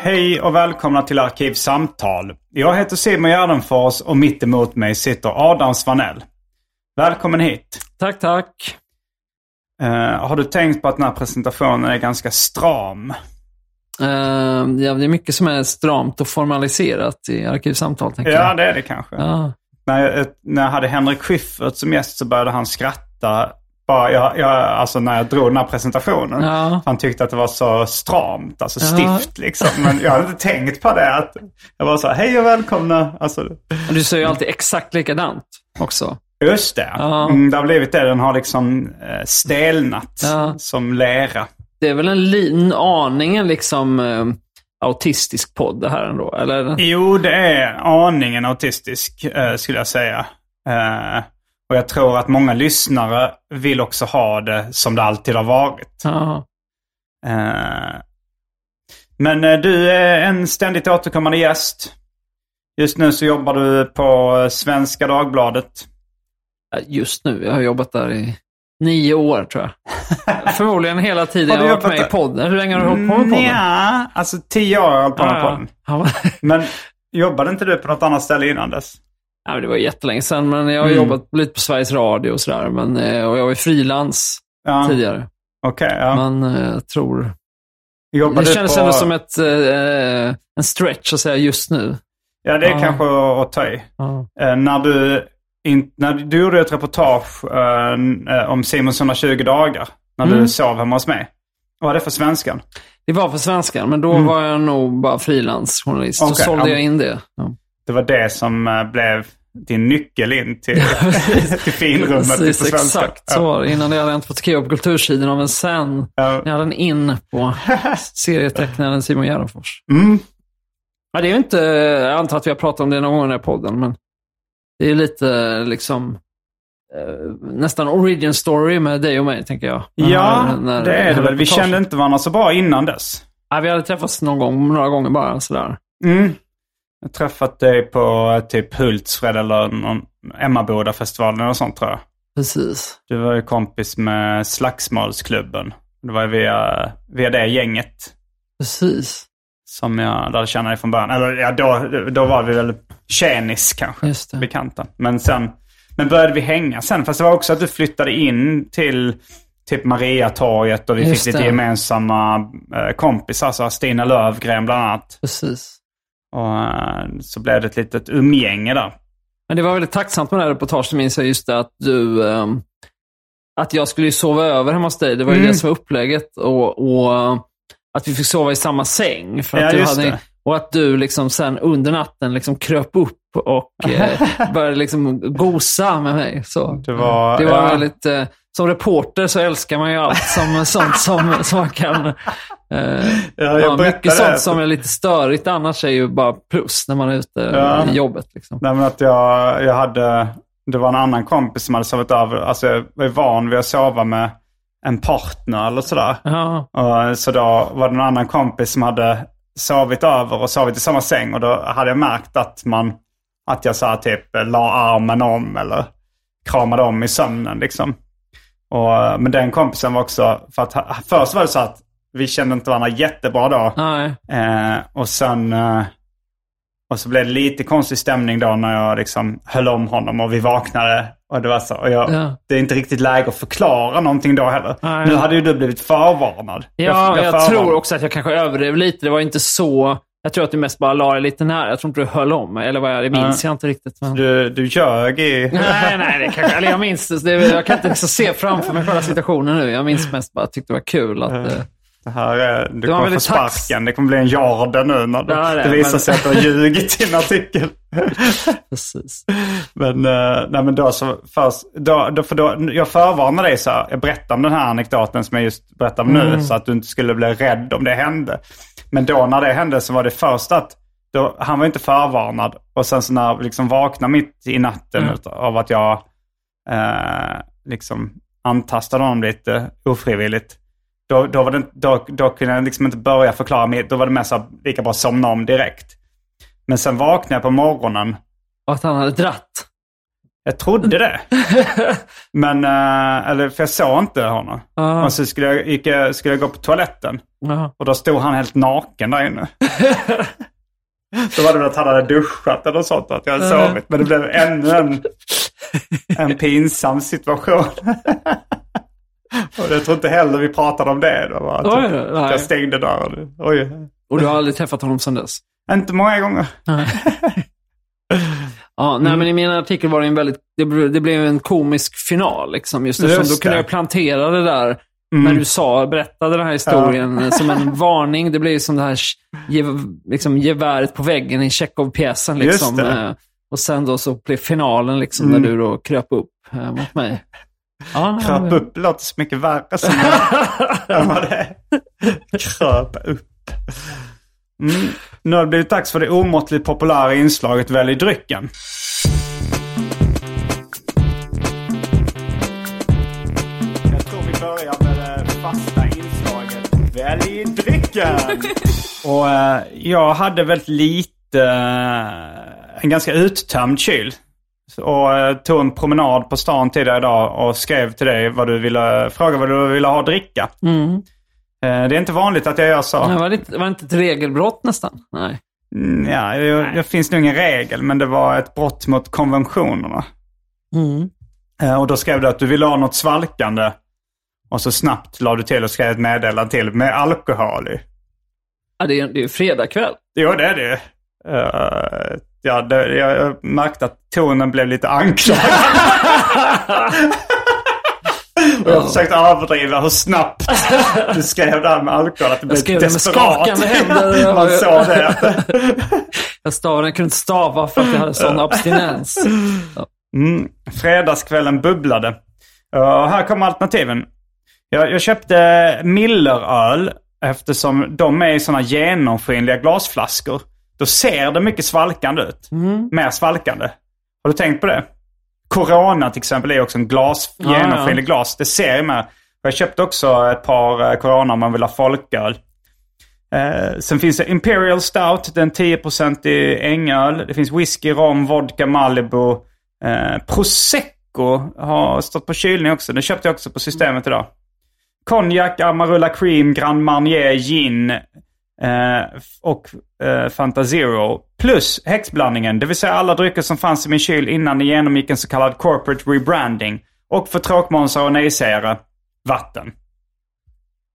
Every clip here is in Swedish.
Hej och välkomna till Arkivsamtal. Jag heter Simon Gärdenfors och mitt emot mig sitter Adam Svanell. Välkommen hit. Tack, tack. Uh, har du tänkt på att den här presentationen är ganska stram? Uh, ja, det är mycket som är stramt och formaliserat i Arkivsamtal. Ja, jag. det är det kanske. Ja. När, jag, när jag hade Henrik Schyffert som gäst så började han skratta. Bara jag, jag, alltså när jag drog den här presentationen. Ja. Han tyckte att det var så stramt, alltså Ja. stift liksom. Men jag hade inte tänkt på det. Att jag var så här, hej och välkomna. Alltså, Du säger ju alltid exakt likadant också. Just det. Ja. Mm, det har blivit det. Den har liksom eh, stelnat Ja. som lera. Det är väl en liten aningen liksom eh, autistisk podd det här ändå? Eller? Jo, det är aningen autistisk eh, skulle jag säga. Eh, och jag tror att många lyssnare vill också ha det som det alltid har varit. Ja. Eh, men eh, du är en ständigt återkommande gäst. Just nu så jobbar du på Svenska Dagbladet. Just nu, jag har jobbat där i nio år tror jag. Förmodligen hela tiden Har jag har varit med i där? podden. Hur länge har du hållit på med podden? Ja, alltså tio år har jag hållit på med podden. Men jobbade inte du på något annat ställe innan dess? Ja, men det var jättelänge sedan, men jag har Mm. jobbat lite på Sveriges Radio och sådär. Men, eh, och jag var frilans Ja, tidigare. Okej, ja. Men eh, jag tror... Jobbade Det kändes på... ändå som ett, eh, en stretch att säga just nu. Ja, det är Ja. kanske att ta i. Eh, när, du in... när du gjorde ett reportage eh, eh, om Simons 120 dagar. När Mm. du sov hemma hos mig. Vad var det för svenskan? Det var för svenskan, men då Mm. var jag nog bara frilansjournalist. Okej, så sålde ja. jag in det. Det var det som blev din nyckel in till, till finrummet på Precis, svenska. exakt så var det. Innan det hade jag inte fått skriva på kultursidan, men sen Ja. jag hade en in på serietecknaren Simon Gärdenfors. Mm. Ja, det är inte, jag antar att vi har pratat om det någon gång i den här podden, men det är lite liksom eh, nästan origin story med dig och mig, tänker jag. Ja, När- när- det är det väl. Vi kände inte varandra så bra innan dess. Ja, vi hade träffats någon gång, några gånger bara sådär. Mm. Jag har träffat dig på typ Hultsfred eller någon Emmaboda-festivalen eller sånt tror jag. Precis. Du var ju kompis med Slagsmålsklubben. Det var ju via, via det gänget Precis. som jag lärde känna dig från början. Eller ja, då, då var vi väl tjänis kanske, Just det. bekanta. Men sen men började vi hänga sen. Fast det var också att du flyttade in till typ Mariatorget och vi Just fick lite det. gemensamma eh, kompisar. Så Stina Lövgren bland annat. Precis. Och eh, så blev det ett litet umgänge där. Men det var väldigt tacksamt med det här reportaget, minns jag just det att du... ehm, att jag skulle sova över hemma hos dig. Det var ju Mm. det som var upplägget. Och, och att vi fick sova i samma säng. För att Ja, du hade. Och att du liksom sen under natten liksom kröp upp och eh, började liksom gosa med mig. Så, Det var- det var ja. väldigt... Eh, som reporter så älskar man ju allt som, sånt som, som man kan... Eh, jag ja, mycket sånt som är lite störigt annars är ju bara plus när man är ute Ja. i jobbet. Liksom. Nej, men att jag, jag hade, det var en annan kompis som hade sovit över. Alltså jag var van vid att sova med en partner eller sådär. Ja, Och, så då var det en annan kompis som hade sovit över och sovit i samma säng. Och då hade jag märkt att man, att jag så här, typ la armen om eller kramade om i sömnen liksom. Och, men den kompisen var också, för att först var det så att vi kände inte varandra jättebra då. Eh, och sen eh, och så blev det lite konstig stämning då när jag liksom höll om honom och vi vaknade. Och det var så. Och jag, Ja. Det är inte riktigt läge att förklara någonting då heller. Nej. Nu hade ju du blivit förvarnad. Ja, jag, förvarnade. tror också att jag kanske överdrev lite. Det var inte så... Jag tror att du mest bara la dig lite nära. Jag tror inte du höll om. Eller vad jag, det minns jag inte riktigt. Men... Du, du ljög i... Nej, nej, det kanske, eller jag minns det. det. Jag kan inte liksom se framför mig själva situationen nu. Jag minns mest bara att jag tyckte det var kul att... eh, Det här är, du var kommer få väldigt tax- sparken. Det kommer bli en jarde nu när det, Ja, det det visar men- sig att du har ljugit i en artikel. precis. Men, eh, nej, men då så först, då, då, för då, jag förvarnade dig så här, jag berättade om den här anekdoten som jag just berättade om nu, så att du inte skulle bli rädd om det hände. Men då när det hände så var det först att, då, han var inte förvarnad. Och sen så när vi liksom vaknade mitt i natten Mm. av att jag eh, liksom antastade honom lite ofrivilligt. Då, då, var det, då, då kunde jag liksom inte börja förklara mig. Då var det här, lika bra somna om direkt. Men sen vaknade jag på morgonen Och att han hade dratt. Jag trodde det. Men, eh, eller för jag såg inte honom. Ja. Och så skulle jag, gick jag, skulle jag gå på toaletten. Ja. Och då stod han helt naken där inne. Då var det väl att han hade duschat eller sånt, att jag hade sovit. Men det blev ännu en, en pinsam situation. Och jag tror inte heller vi pratade om det. Då, va? Oj, nej. jag stängde dörren. Oj. Och du har aldrig träffat honom sedan dess? Inte många gånger. Ja, nej, men i min artikel var det en väldigt... Det blev, det blev en komisk final. Liksom, just eftersom Just då kunde jag plantera det där när du sa, berättade den här historien eh, som en varning. Det blev som det här ge, liksom, geväret på väggen i Tjechov-pjäsen. Liksom. Eh, Och sen då så blev finalen liksom, när du då kröp upp eh, mot mig. Ja, Kröp upp låter så mycket värre som än vad det är. Kröp upp. Mm. Nu har det blivit dags för det omåttligt populära inslaget Välj drycken. Jag tror vi börjar med det fasta inslaget Välj drycken. Och eh, jag hade väldigt lite, eh, en ganska uttömd kyl. Och eh, tog en promenad på stan tidigare idag och skrev till dig vad du ville, fråga vad du ville ha att dricka. Mm. Eh, det är inte vanligt att jag gör så. Det var, lite, var inte ett regelbrott nästan? Nej. Mm, Ja, jag, det finns nog ingen regel, men det var ett brott mot konventionerna. Mm. Eh, och då skrev du att du ville ha något svalkande. Och så snabbt la du till och skrev ett meddelande till med alkohol i. Ja, det är det ju fredag kväll. Jo, det är det uh, ja, det, Jag märkte att tonen blev lite anklagad. och jag försökte överdriva hur snabbt du skrev det här med alkohol. Att det blev skrev det med desperat. skakande händer. Man såg det. Jag stavade, jag kunde inte stava för att jag hade sån abstinens. Mm, fredagskvällen bubblade. Uh, här kommer alternativen. Jag, jag köpte Milleröl eftersom de är i sådana genomskinliga glasflaskor. Då ser det mycket svalkande ut. Mer svalkande. Har du tänkt på det? Corona till exempel är också en glas, Ja, ja. genomskinlig glas. Det ser jag med. Jag köpte också ett par eh, Corona om man vill ha folköl. Eh, sen finns det Imperial Stout, den 10% i ängöl. Det finns whisky, rom, vodka, Malibu. Eh, Prosecco har stått på kylning också. Den köpte jag också på systemet idag. Konjak, Amarula Cream, Grand Marnier, gin eh, och eh, Fanta Zero. Plus häxblandningen, det vill säga alla drycker som fanns i min kyl innan ni genomgick en så kallad corporate rebranding. Och för tråkmånsar och nejsägare, vatten.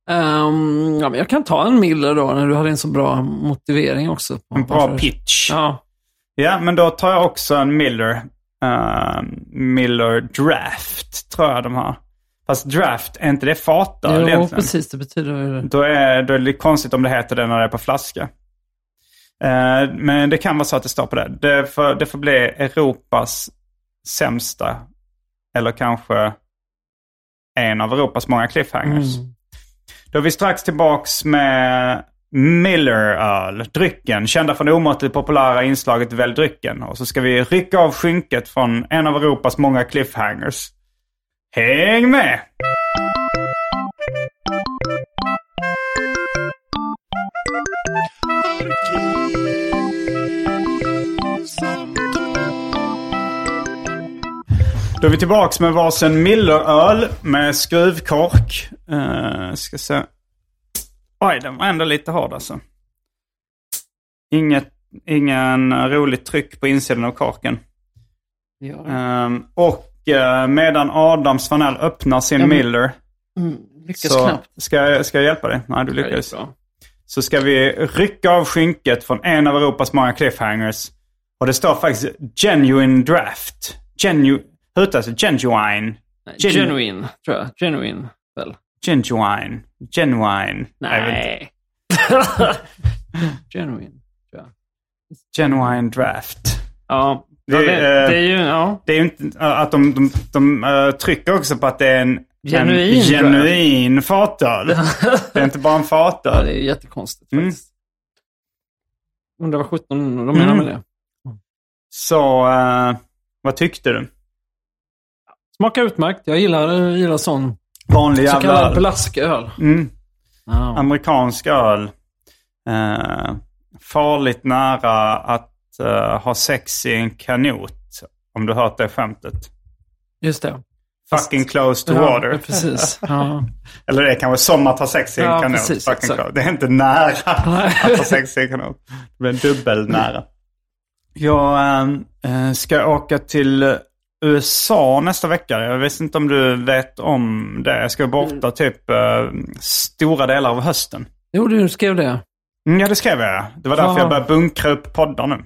Ehm, ja, men jag kan ta en Miller då, när du hade en så bra motivering också. En bra varför- pitch. Ja. Ja, men då tar jag också en Miller. eh, Miller Draft, tror jag de har. Fast draft, är inte det fatöl Jo, egentligen? precis. Det betyder. Då är, då är det konstigt om det heter det när det är på flaska. Eh, men det kan vara så att det står på det. Det får, det får bli Europas sämsta. Eller kanske en av Europas många cliffhangers. Mm. Då är vi strax tillbaks med Miller-öl, drycken. Kända från det omåttligt populära inslaget Välj drycken. Och så ska vi rycka av skynket från en av Europas många cliffhangers. Häng med! Då är vi tillbaks med varsin Miller-öl med skruvkork. Uh, ska se. Oj, den var ändå lite hård alltså. Inget, ingen roligt tryck på insidan av korken. Ja. Ehm, och medan Adam Svanell öppnar sin Ja, men- Miller. Mm, lyckas Så knappt. ska, jag- ska jag hjälpa dig? Nej, du lyckades. Så ska vi rycka av skynket från en av Europas många cliffhangers. Och det står faktiskt Genuine Draft. Genu... Hur uttalas det? Genuine. Nej, Genu- Genuine, tror jag. Genuine, väl? Genuine. Genuine. Nej. Genuine, tror jag. Genuine Draft. Ja, Det, ja, det, eh, det är ju... Ja. Det är ju inte äh, att de, de, de äh, trycker också på att det är en Genuin, en genuin fatöl. det är inte bara en ja, fatöl. det är jättekonstigt Mm. faktiskt. Undrar vad 17 de menar Mm. med det. Så, äh, vad tyckte du? Smakar utmärkt. Jag gillar, gillar sån Vanlig så jävla kallad öl. blasköl. Mm. Ja. Amerikansk öl. Äh, farligt nära att äh, ha sex i en kanot. Om du hört det skämtet. Just det. Fucking close to ja, water. precis. Ja. Eller det är kanske som att ha sex i en Ja, kanot. precis. Det är inte nära att ha sex i en kanot. Det blir dubbel nära. Jag äh, ska åka till USA nästa vecka. Jag vet inte om du vet om det. Jag ska borta typ äh, stora delar av hösten. Jo, du skrev det. Mm, ja, det skrev jag. Det var därför Jaha. jag började bunkra upp poddar nu.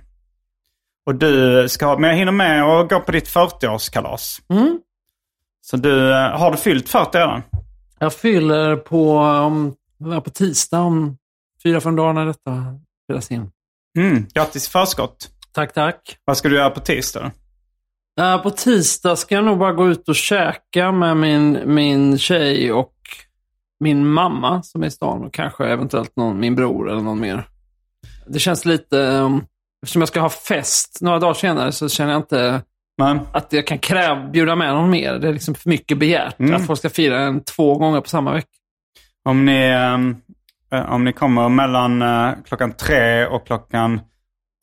Och du ska ha, men jag hinner med och gå på ditt 40-årskalas. Mm. Så du, äh, har du fyllt 40 redan? Jag fyller på, um, på tisdag om fyra, fem dagar när detta spelas in. Mm, grattis i förskott. Tack, tack. Vad ska du göra på tisdag? Eh, på tisdag ska jag nog bara gå ut och käka med min, min tjej och min mamma som är i stan och kanske eventuellt någon, min bror eller någon mer. Det känns lite, um, eftersom jag ska ha fest några dagar senare så känner jag inte Men, att jag kan kräva, bjuda med någon mer. Det är liksom för mycket begärt Mm. att folk ska fira en två gånger på samma vecka. om ni, ehm, eh, om ni kommer mellan eh, klockan tre och klockan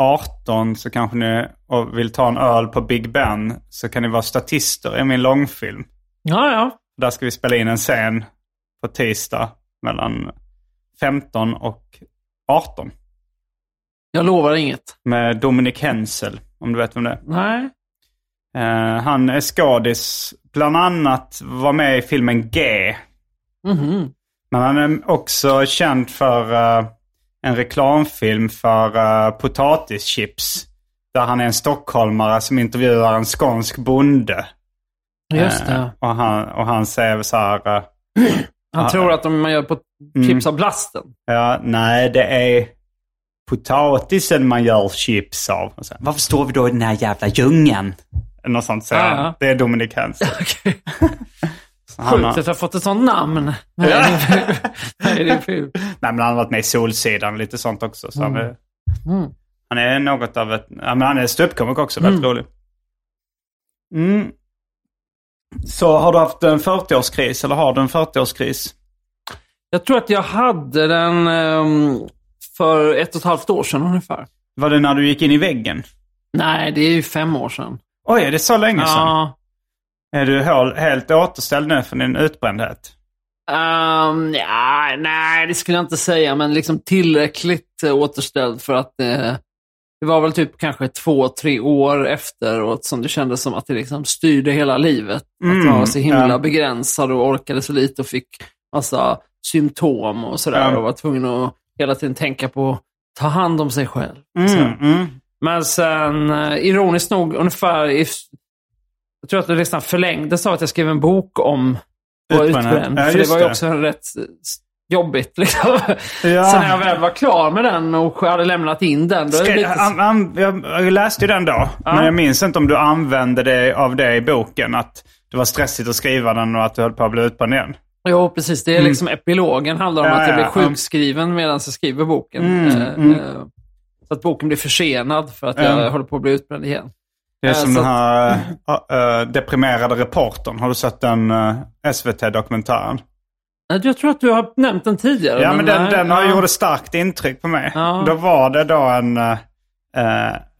18 så kanske ni och vill ta en öl på Big Ben så kan ni vara statister i min långfilm. Ja, ja. Där ska vi spela in en scen på tisdag mellan 15 och 18. Jag lovar inget. Med Dominic Hensel, om du vet vem det är. Nej. Eh, han är skådis, bland annat var med i filmen G. Mhm. Men han är också känd för eh, en reklamfilm för uh, potatischips. Där han är en stockholmare som intervjuar en skånsk bonde. Just det. och, han, och han säger så här... Han tror att om man gör på Mm. chips av blasten. Ja, nej, det är potatisen man gör chips av. Och så, Varför står vi då i den här jävla djungeln? Något sånt säger han. ja. Det är Dominic Hensel. Okej. Så han Sjukt att jag har fått ett sånt namn. Nej, Ja. Nej, det är fult. Nej, men han har varit med i Solsidan och lite sånt också. Så han, är, Mm. han är något av ett... Ja, men han är ståuppkomiker också. Väldigt Mm. rolig. Mm. Så har du haft en 40-årskris eller har du en 40-årskris? Jag tror att jag hade den ehm, för ett och ett halvt år sedan ungefär. Var det när du gick in i väggen? Nej, det är ju fem år sedan. Oj, är det så länge sedan? Ja. Är du hel- helt återställd nu från din utbrändhet? Ehm, ja, nej, det skulle jag inte säga, men liksom tillräckligt återställd för att eh, det var väl typ kanske två, tre år efteråt som det kändes som att det liksom styrde hela livet. att Mm, man var så himla ja. begränsad och orkade så lite och fick massa symptom och sådär Ja. och var tvungen att hela tiden tänka på att ta hand om sig själv. Mm, mm. Men sen, eh, ironiskt nog, ungefär i, jag tror att det nästan förlängdes av att jag skrev en bok om utbränd. Ja, För det var ju också rätt jobbigt. Liksom. Ja. Så när jag väl var klar med den och hade lämnat in den, då Ska, lite... an, an, jag, läste ju den då, men jag minns inte om du använde det av det i boken. Att det var stressigt att skriva den och att du höll på att bli utbränd igen. Jo, precis. Det är liksom epilogen handlar om Mm. Ja, att jag blir sjukskriven medan jag skriver boken. Mm, Eh, mm. eh, Så att boken blir försenad för att Ja. jag håller på att bli utbränd igen. Det är Ja, som den här äh, äh, deprimerade reportern. Har du sett den äh, SVT-dokumentären? Eh, Jag tror att du har nämnt den tidigare. Ja, men den, nej, den har ja. gjort ett starkt intryck på mig. Ja. Då var det då en, äh,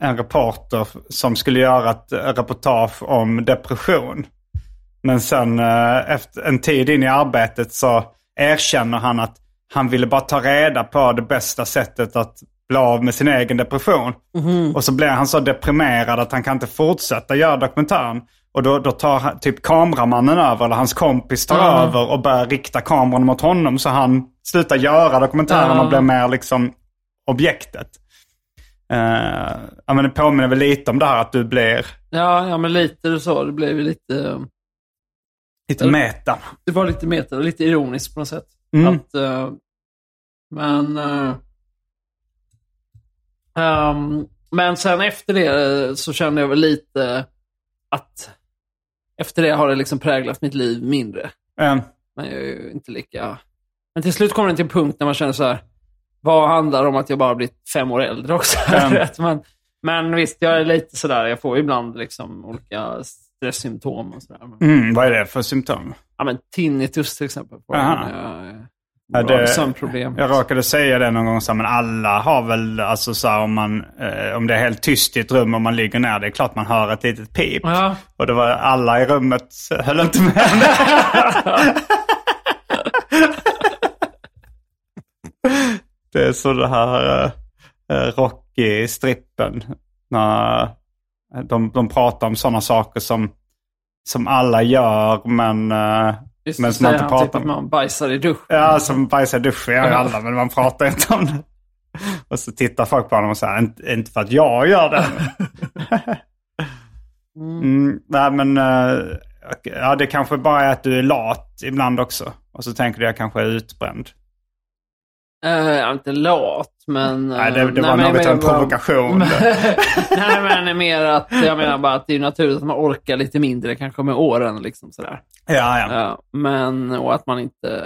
en reporter som skulle göra ett reportage om depression. Men sen äh, efter en tid in i arbetet så erkänner han att han ville bara ta reda på det bästa sättet att bli av med sin egen depression. Och så blir han så deprimerad att han kan inte fortsätta göra dokumentären. Och då, då tar typ kameramannen över, eller hans kompis tar Ja. över och börjar rikta kameran mot honom. Så han slutar göra dokumentären och Ja. blir mer liksom objektet. Uh, ja, men det påminner väl lite om det här att du blir Ja, ja, men lite så. Det blev lite... eh, lite meta. Det var lite meta, lite ironiskt på något sätt. Mm. Att, eh, men... eh, ehm, men sen efter det eh, så kände jag väl lite att efter det har det liksom präglat mitt liv mindre. Eh, Men jag är ju inte lika... Men till slut kommer det till en punkt när man känner så här, vad handlar om att jag bara blivit fem år äldre också? Mm. Man. Men visst, jag är lite sådär, jag får ibland liksom olika stresssymptom och sådär. Mm, vad är det för symptom? ja, men tinnitus till exempel. På Aha. jag, Ja, det-. Jag råkade säga det någon gång, så här, men alla har väl, alltså så här, om, man, eh, om det är helt tyst i ett rum och man ligger ner, det är klart man hör ett litet pip. Ja. Och det var alla i rummet höll inte med. det är så det här uh, Rocky-strippen. När de, de pratar om sådana saker som, som alla gör, men, uh, Just men som man inte han pratar typ att om. man bajsar i duschen. Ja, som bajsar i duschen gör alla, men man pratar inte om det. Och så tittar folk på honom och säger, inte, inte för att jag gör det. Mm, nej, men eh, ja, det kanske bara är att du är lat ibland också. Och så tänker du att jag kanske är utbränd. Eh, är inte lat, men... Nej, det, eh, det var men- något men- av en provokation. nej, men det är mer att jag menar bara att det är naturligt att man orkar lite mindre kanske med åren. Liksom sådär. ja, ja. Ja, men, och att man inte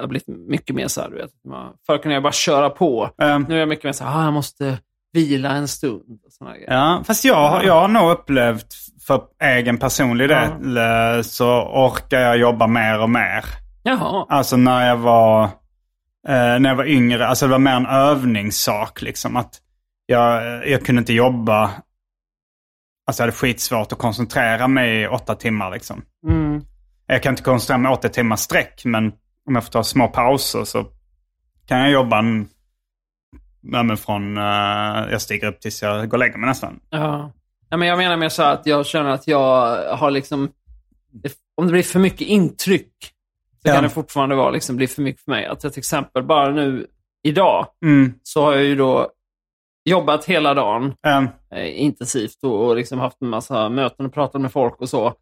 har blivit mycket mer så här, du vet. Man, förr kunde jag bara köra på. Ehm, Nu är jag mycket mer så här, ah, jag måste vila en stund. Ja, fast jag, har- jag har nog upplevt för egen personlig del eh, så orkar jag jobba mer och mer. Jaha. Alltså när jag var, eh, när jag var yngre, alltså det var mer en övningssak liksom. Att jag, jag kunde inte jobba, alltså jag hade skitsvårt att koncentrera mig i åtta timmar liksom. Mm. Jag kan inte koncentrera mig åtta timmar sträck, men om jag får ta små pauser så kan jag jobba en, men från eh, jag stiger upp tills jag går och lägger mig nästan. Ja. ja, men jag menar mer så att jag känner att jag har liksom... Om det blir för mycket intryck så Ja. kan det fortfarande vara, liksom, bli för mycket för mig. Att till exempel bara nu idag Mm. så har jag ju då jobbat hela dagen eh, intensivt och, och liksom haft en massa möten och pratat med folk och så.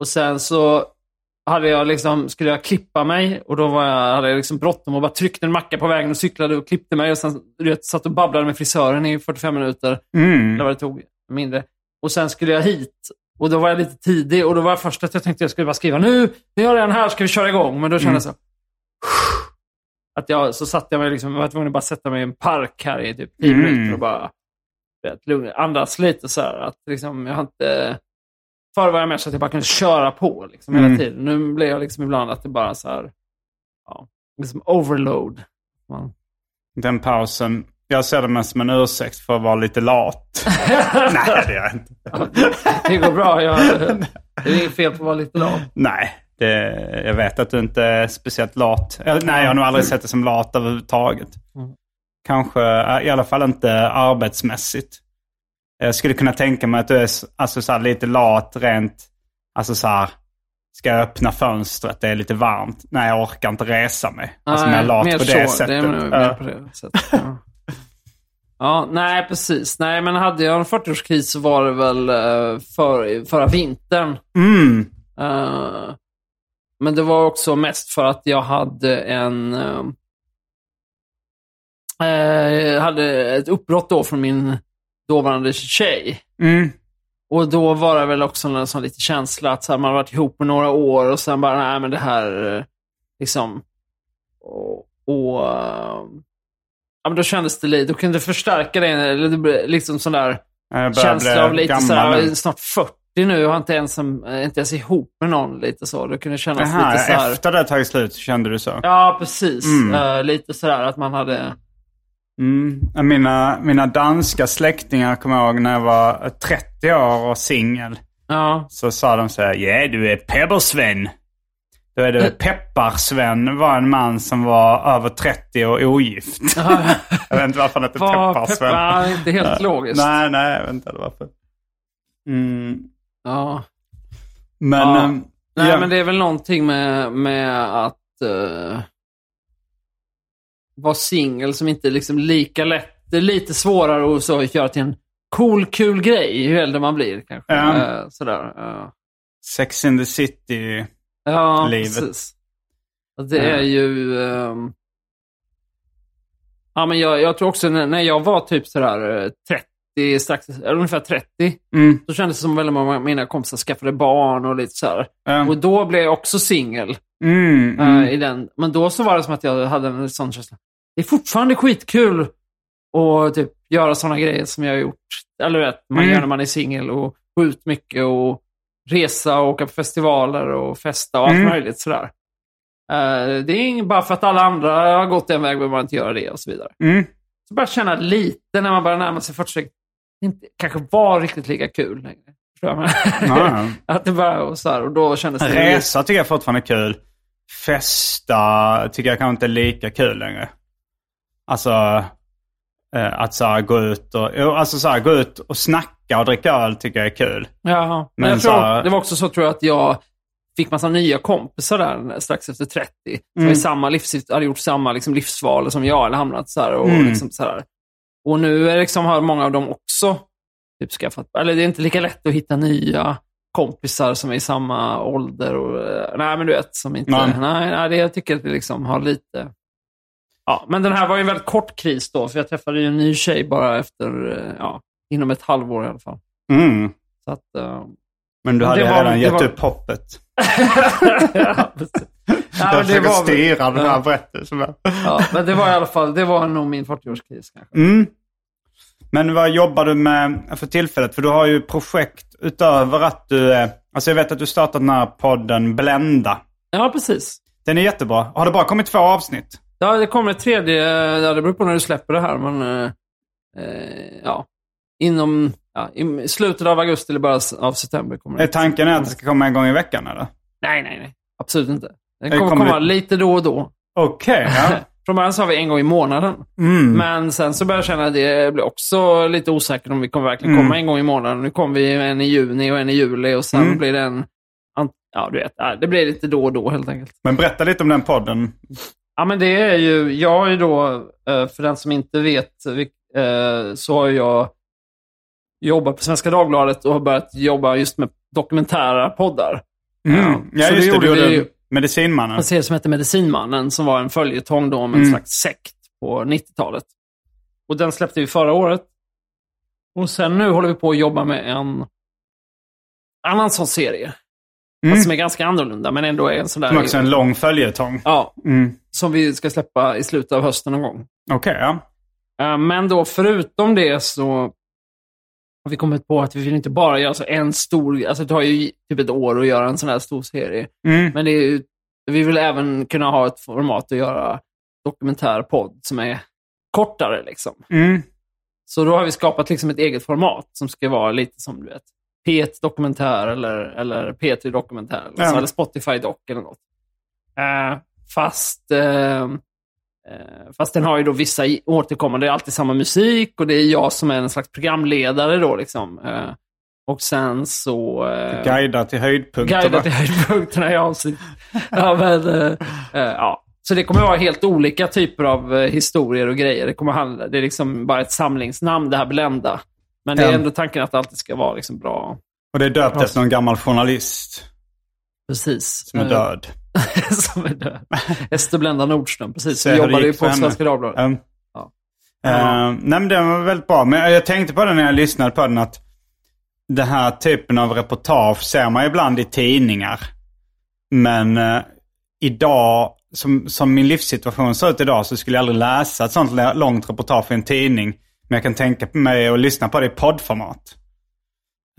Och sen så hade jag liksom, skulle jag klippa mig och då var jag, hade jag liksom bråttom och bara tryckte en macka på vägen och cyklade och klippte mig och sen du vet, satt och babblade med frisören i 45 minuter. mm. Eller vad det tog, mindre. Och sen skulle jag hit. Och då var jag lite tidig och då var jag först att jag tänkte att jag skulle bara skriva nu, nu är jag redan här, ska vi köra igång? Men då kände jag så. Att jag, så satt jag mig liksom, jag var tvungen att bara sätta mig i en park här i typ 10 Mm. minuter och bara vet, lugna, andas lite så här. Att liksom, jag har inte... Förr var jag mer så att jag bara kunde köra på liksom, hela Mm. tiden. Nu blir jag liksom ibland att det bara så här, ja, liksom overload. Man, Den pausen, jag ser det mest som en ursäkt för att vara lite lat. Nej, det gör jag inte. det går bra. Jag, det är inget fel på att vara lite lat. Nej, det, jag vet att du inte är speciellt lat. Eller, nej, jag har nog aldrig sett det som lat överhuvudtaget. Mm. Kanske, eh, i alla fall inte arbetsmässigt. Jag skulle kunna tänka mig att du är alltså, så lite lat rent, alltså så här, ska jag öppna fönstret, det är lite varmt. Nej, jag orkar inte resa mig. Alltså mer lat på det så. sättet. Det är mer, på det sättet. Ja. Ja, nej precis. Nej, men hade jag en 40-årskris så var det väl eh, för, förra vintern. Mm. Eh, men det var också mest för att jag hade en... eh, hade ett uppbrott då från min dåvarande tjej. Mm. Och då var det väl också en sån lite känsla att så här, man varit ihop på några år och sen bara, nej men det här, liksom. Och, och ja, men då kändes det lite, då kunde det förstärka det, eller det blev liksom sån där känsla av lite så här, snart 40 nu och har inte ens, en- eh, inte ens ihop med någon lite så. Då kunde det kännas Jaha, lite så här. efter det tagit slut kände du så? Ja, precis. Mm. Eh, lite sådär att man hade... Mm. Mina, mina danska släktingar kommer jag ihåg när jag var 30 år och singel. Ja, Så sa de så här, ja du är Peppersven. Då är det Pepparsven var en man som var över 30 och ogift. jag vet inte varför han hette Pepparsven. peppa, inte helt logiskt. Nej, nej, jag vet inte varför. Mm. Ja. Men... Ja. ehm, Nej, ja. men det är väl någonting med, med att uh, vara singel som inte är liksom lika lätt. Det är lite svårare att så, göra till en cool, kul grej ju äldre man blir. kanske. Ja. Eh, sådär. ja. Sex in the city. Ja, Livet. precis. Det Ja. är ju... ehm, ja, men jag, jag tror också när, när jag var typ sådär eh, 30, strax, eller ungefär 30, Mm. så kändes det som väldigt många av mina kompisar skaffade barn och lite sådär. Ja. Och då blev jag också singel. Mm, eh, mm. i den. Men då så var det som att jag hade en sån känsla. Det är fortfarande skitkul att typ, göra sådana grejer som jag har gjort. Eller vet, man Mm. gör när man är singel och gå ut mycket och resa och åka på festivaler och festa och allt Mm. möjligt sådär. Eh, det är inget, bara för att alla andra har gått en väg behöver man inte göra det och så vidare. Mm. Så bara känna lite när man börjar närma sig 40 det inte kanske var riktigt lika kul längre. Ja, att det bara och så här, och då kändes det... Resa tycker jag fortfarande är kul. Festa tycker jag kanske inte är lika kul längre. Alltså att så här, gå ut och alltså, så här, gå ut och snacka och dricka öl tycker jag är kul. Ja, men jag så tror, här- det var också så tror jag att jag fick massa nya kompisar där strax efter 30. Som Mm. samma livs, hade gjort samma liksom, livsval som jag, eller hamnat så här. Och, Mm. liksom, så här. och nu är liksom, har många av dem också typ, skaffat, eller det är inte lika lätt att hitta nya kompisar som är i samma ålder. Och, eh, nej, men du vet, som inte... Nej. Nej, nej, det, jag tycker att vi liksom har lite... Ja, men den här var ju en väldigt kort kris då, för jag träffade ju en ny tjej bara efter, eh, ja, inom ett halvår i alla fall. Mm. Så att, eh, Men du hade var- redan det gett var- upp hoppet. ja, precis. Ja, jag försöker var, styra den här berättelsen. ja, men det var i alla fall, det var nog min 40-årskris kanske. Mm. Men vad jobbar du med för tillfället? För du har ju projekt utöver att du... Alltså jag vet att du startat den här podden Blenda. Ja, precis. Den är jättebra. Har det bara kommit två avsnitt? Ja, det kommer ett tredje, ja, det beror på när du släpper det här, men eh, eh, ja, inom ja, i slutet av augusti eller början av september kommer Är det. tanken är att det ska komma en gång i veckan eller? Nej, nej, nej. Absolut inte. Det kommer kommer komma det- lite då och då. Okej, ja. Från början sa vi en gång i månaden. Mm. Men sen så började jag känna att det blir också lite osäkert om vi kommer verkligen Mm. komma en gång i månaden. Nu kommer vi en i juni och en i juli och sen Mm. blir det en... Ja, du vet. Det blir lite då och då helt enkelt. Men berätta lite om den podden. Ja, men det är ju... Jag har ju då, eh, för den som inte vet, eh, så har jag jobbat på Svenska Dagbladet och har börjat jobba just med dokumentära poddar. Mm. Ja, så det just det. gjorde vi gjorde Medicinmannen. En serie som heter Medicinmannen, som var en följetong då om en Mm. slags sekt på 90-talet. Och den släppte vi förra året. Och sen nu håller vi på att jobba med en annan sån serie. Mm. Fast som är ganska annorlunda, men ändå är en sån där... Som också är en lång följetong. Ja, Mm. Som vi ska släppa i slutet av hösten någon gång. Okej, ja. Eh, Men då förutom det så har vi kommit på att vi vill inte bara göra så en stor... Alltså det tar ju typ ett år att göra en sån här stor serie. Mm. Men ju, vi vill även kunna ha ett format att göra dokumentärpodd som är kortare. Liksom. Mm. Så då har vi skapat liksom ett eget format som ska vara lite som du vet, P1 Dokumentär eller, eller P3 Dokumentär. Så, Ja. eller Spotify Doc eller något. Eh, fast, eh, eh, fast den har ju då vissa återkommande, det är alltid samma musik och det är jag som är en slags programledare då. Liksom. Eh, och sen så... Eh, Guida till höjdpunkterna. Guida till höjdpunkterna i avsnitt. Ja, men, eh, eh, ja. Så det kommer vara helt olika typer av eh, historier och grejer. Det, kommer handla, det är liksom bara ett samlingsnamn, det här Blenda. Men det är ändå tanken att det alltid ska vara liksom bra. Och det är döpt efter någon gammal journalist Precis. som är död. som är död. Ester Blenda Nordström, precis. Som det jobbade ju på. Svenska Dagbladet. Mm. Ja. Uh, nej men den var väldigt bra. Men jag tänkte på det när jag lyssnade på den att den här typen av reportage ser man ibland i tidningar. Men uh, idag, som, som min livssituation ser ut idag, så skulle jag aldrig läsa ett sånt långt reportage i en tidning. Men jag kan tänka mig att lyssna på det i poddformat.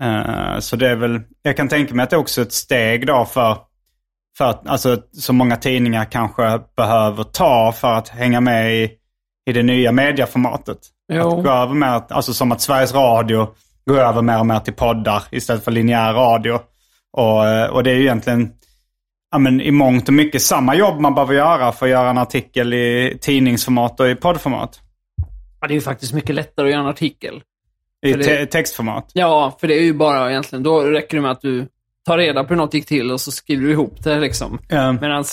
Uh, så det är väl, jag kan tänka mig att det är också ett steg då för, för att, alltså så många tidningar kanske behöver ta för att hänga med i, i det nya medieformatet. Jo. Att gå över mer, alltså som att Sveriges Radio går över mer och mer till poddar istället för linjär radio. Och, eh, och det är ju egentligen ja, men i mångt och mycket samma jobb man behöver göra för att göra en artikel i tidningsformat och i poddformat. Ja, det är ju faktiskt mycket lättare att göra en artikel. I det- te- textformat. Ja, för det är ju bara egentligen, då räcker det med att du tar reda på hur något gick till och så skriver du ihop det liksom. Ja. Medan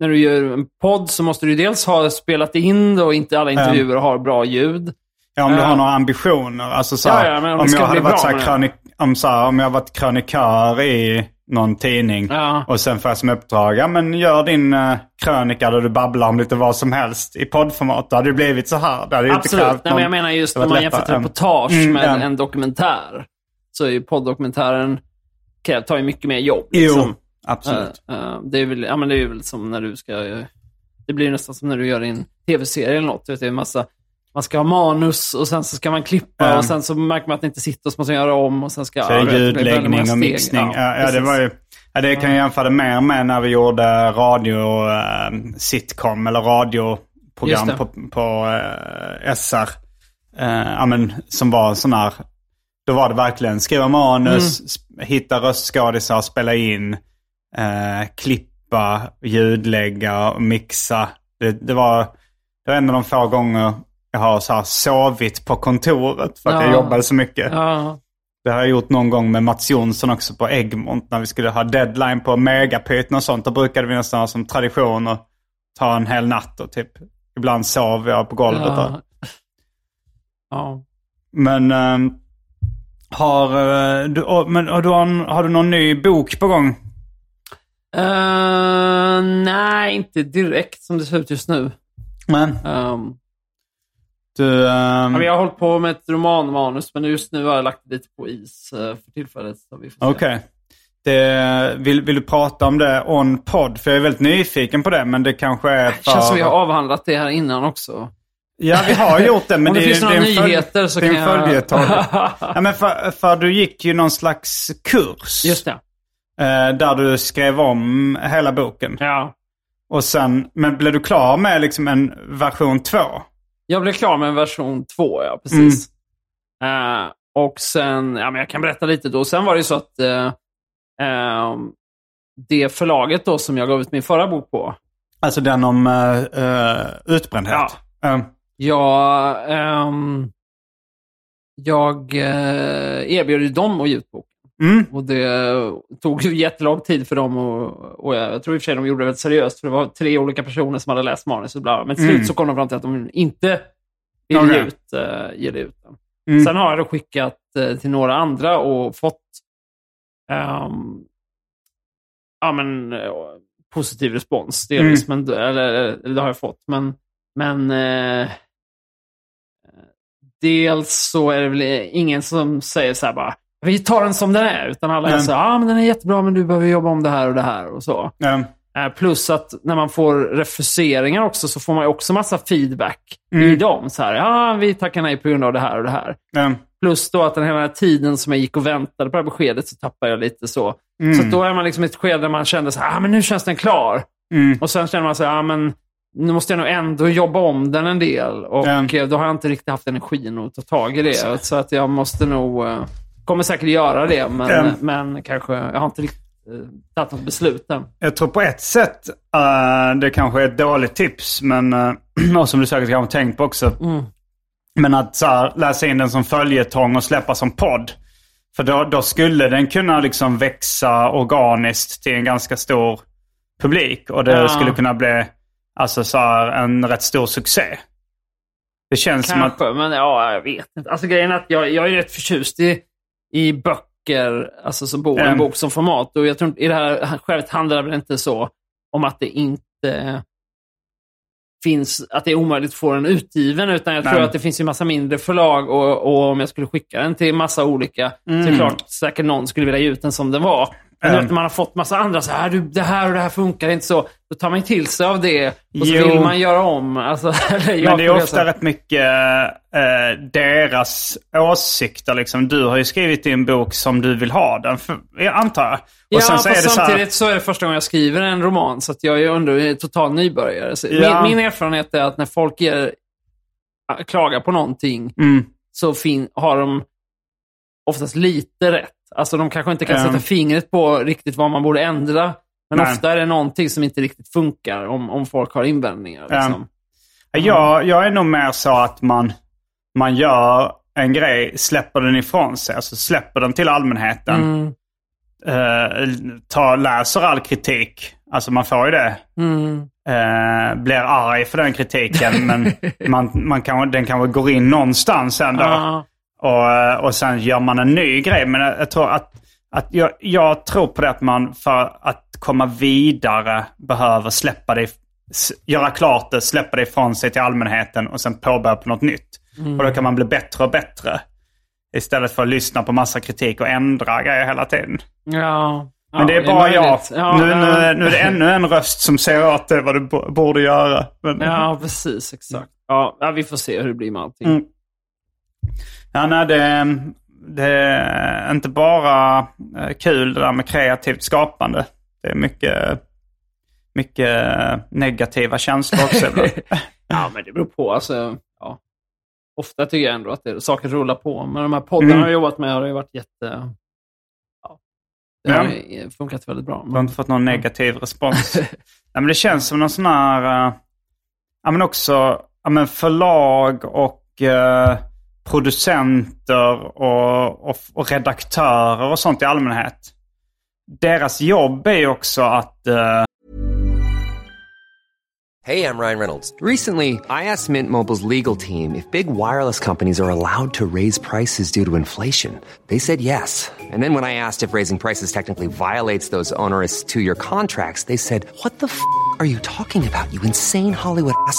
när du gör en podd så måste du dels ha spelat in det och inte alla intervjuer har bra ljud. Ja, om du har några ambitioner. Alltså så här, Ja, ja, men om jag hade varit bra så här med det. krönik, om, så här, om jag varit krönikör i någon tidning Ja. och sen får jag som uppdrag, ja men gör din uh, krönika där du babblar om lite vad som helst i poddformat. Då hade det blivit så här. Det hade inte Absolut. krävt Nej, men jag någon- menar just om man jämför ett Mm. reportage Mm, med en dokumentär. Så är ju poddokumentären kräv- tar ju mycket mer jobb. Jo, Liksom. absolut. Eh, eh, det, är väl, ja, men det är väl som när du ska... det blir nästan som när du gör din tv-serie eller något. Vet, Det är en massa, man ska ha manus och sen så ska man klippa Ja. och sen så märker man att det inte sitter så måste man göra om och sen ska... Så ja, det ljudläggning och mixning. Ja, ja, det var ju... Ja, det kan jag jämföra mer med när vi gjorde radio eh, sitcom eller radioprogram på, på eh, SR. Eh, ja, men, som var sån här... Då var det verkligen skriva manus, Mm. hitta röstskådisar, spela in, eh, klippa, ljudlägga och mixa. Det, det, var, det var en av de få gånger jag har så här sovit på kontoret för att jag Ja. jobbade så mycket. Ja, Det har jag gjort någon gång med Mats Jonsson också på Egmont när vi skulle ha deadline på Megapyton och sånt. Då brukade vi nästan ha som tradition att ta en hel natt och typ ibland sov jag på golvet. ja. ja. Men ehm, har, eh, du, och- men, och du har, du någon ny bok på gång? Eh, nej, inte direkt som det ser ut just nu. Men Um, du... Ja, men jag har hållit på med ett romanmanus, men just nu har jag lagt det lite på is eh, för tillfället. Okej. Det- Vill, vill du prata om det on podd? För jag är väldigt nyfiken på det, men det kanske är för... Det känns som vi har avhandlat det här innan också. Ja, vi har gjort det, men Om det, det, finns är- några det är en nyheter så det är kan en jag... följetong. ja, men för, för du gick ju någon slags kurs. Just det. eh, där du skrev om hela boken. Ja. Och sen, men blev du klar med liksom en version två? Jag blev klar med version två, ja. Precis. Eh, och sen, ja men jag kan berätta lite då. Sen var det ju så att eh, ehm, det förlaget då som jag gav ut min förra bok på, Alltså den om uh, uh, utbrändhet. Eh, jag, ehm, jag eh, erbjöd ju dem att ge ut boken. mm, Och det tog ju jättelång tid för dem och, och jag, jag tror i och för sig de gjorde det väldigt seriöst för det var tre olika personer som hade läst manus och bla. Men till slut Mm. så kom de fram till att de inte ville ge, ut, uh, ge det ut den. mm, Sen har jag då skickat eh, till några andra och fått ehm, ja, men, eh, positiv respons. Delvis, Mm. men, eller, eller det har jag fått. Men, men dels så är det väl ingen som säger så här bara vi tar den som den är. Utan alla är Mm. så här, ah, men den är jättebra men du behöver jobba om det här och det här och så. Eh, Plus att när man får refuseringar också så får man också massa feedback Mm. i dem. Så här, ja, vi tackar nej på grund av det här och det här. eh, Plus då att den här tiden som jag gick och väntade på det här beskedet så tappade jag lite så. Mm. Så då är man liksom i ett skede där man kände så här, ah, men nu känns den klar. mm, Och sen känner man så här, ah, men nu måste jag nog ändå jobba om den en del. Och eh, då har jag inte riktigt haft energin att ta tag i det. Så att jag måste nog, eh, kommer säkert göra det, men, Ja. men kanske, jag har inte riktigt eh, tagit något beslut än. Jag tror på ett sätt eh, det kanske är ett dåligt tips, men uh, som du säkert kanske har tänkt på också. Mm. Men att så här, läsa in den som följetong och släppa som podd. För då, då skulle den kunna liksom växa organiskt till en ganska stor publik. Och det Ja. skulle kunna bli alltså, så här, en rätt stor succé. Det känns som att... Kanske, men ja, jag vet inte. Alltså grejen är att jag, jag är rätt förtjust i, i böcker, alltså som bok, en Mm. bok som format. Och jag tror i det här skälet handlar det väl inte så om att det inte finns, att det är omöjligt att få den utgiven. Utan jag tror Nej. att det finns ju massa mindre förlag och, och om jag skulle skicka den till massa olika, så är det klart säkert någon skulle vilja ge ut den som den var. Men Mm. när man har fått massa andra så här, du, det här och det här funkar inte så. Då tar man till sig av det och så Jo. vill man göra om. Alltså, Men det är ofta rätt mycket eh, deras åsikter. Liksom. Du har ju skrivit din bok som du vill ha den, för, jag antar jag. Och Ja, sen så fast det så här, samtidigt så är det första gången jag skriver en roman, så jag är under total nybörjare. Så Ja. min, min erfarenhet är att när folk ger, klagar på någonting mm, så fin, har de oftast lite rätt. Alltså de kanske inte kan sätta fingret på riktigt vad man borde ändra. Men Nej. ofta är det någonting som inte riktigt funkar om, om folk har invändningar. Ja. Liksom. jag, jag är nog mer så att man, man gör en grej, släpper den ifrån sig. Alltså släpper den till allmänheten. Mm. Eh, tar, läser all kritik. Alltså man får ju det. Mm. Eh, blir arg för den kritiken. men man, man kan, den kanske går in någonstans ändå. Ja. Och, eh, och sen gör man en ny grej. Men jag, jag tror att, att jag, jag tror på det att man för att komma vidare behöver släppa det, göra klart det, släppa det ifrån sig till allmänheten och sen påbörja på något nytt. Och då kan man bli bättre och bättre. Istället för att lyssna på massa kritik och ändra grejer hela tiden. Ja. Men det är Ja, bara jag. Ja, nu, ja. nu, nu är det ännu en röst som säger åt dig vad du bo- borde göra. Men, Ja, precis. Exakt. Ja, ja, vi får se hur det blir med allting. Mm. Ja, nej, det, det är inte bara eh, kul det där med kreativt skapande. Det är mycket, mycket negativa känslor också ibland. Ja, men det beror på. Alltså, ja. Ofta tycker jag ändå att det, saker rullar på. Men de här poddarna Mm. jag har jobbat med har ju varit jätte... Ja, det Ja. har ju funkat väldigt bra. Du har inte fått någon negativ respons. Nej, men det känns som någon sån här... eh, ja, men också ja, men förlag och eh, producenter och, och, och redaktörer och sånt i allmänhet. Deras jobb är också att... eh, Hey, I'm Ryan Reynolds. Recently, I asked Mint Mobile's legal team if big wireless companies are allowed to raise prices due to inflation. They said yes. And then when I asked if raising prices technically violates those onerous two year contracts, they said, What the f are you talking about, you insane Hollywood ass?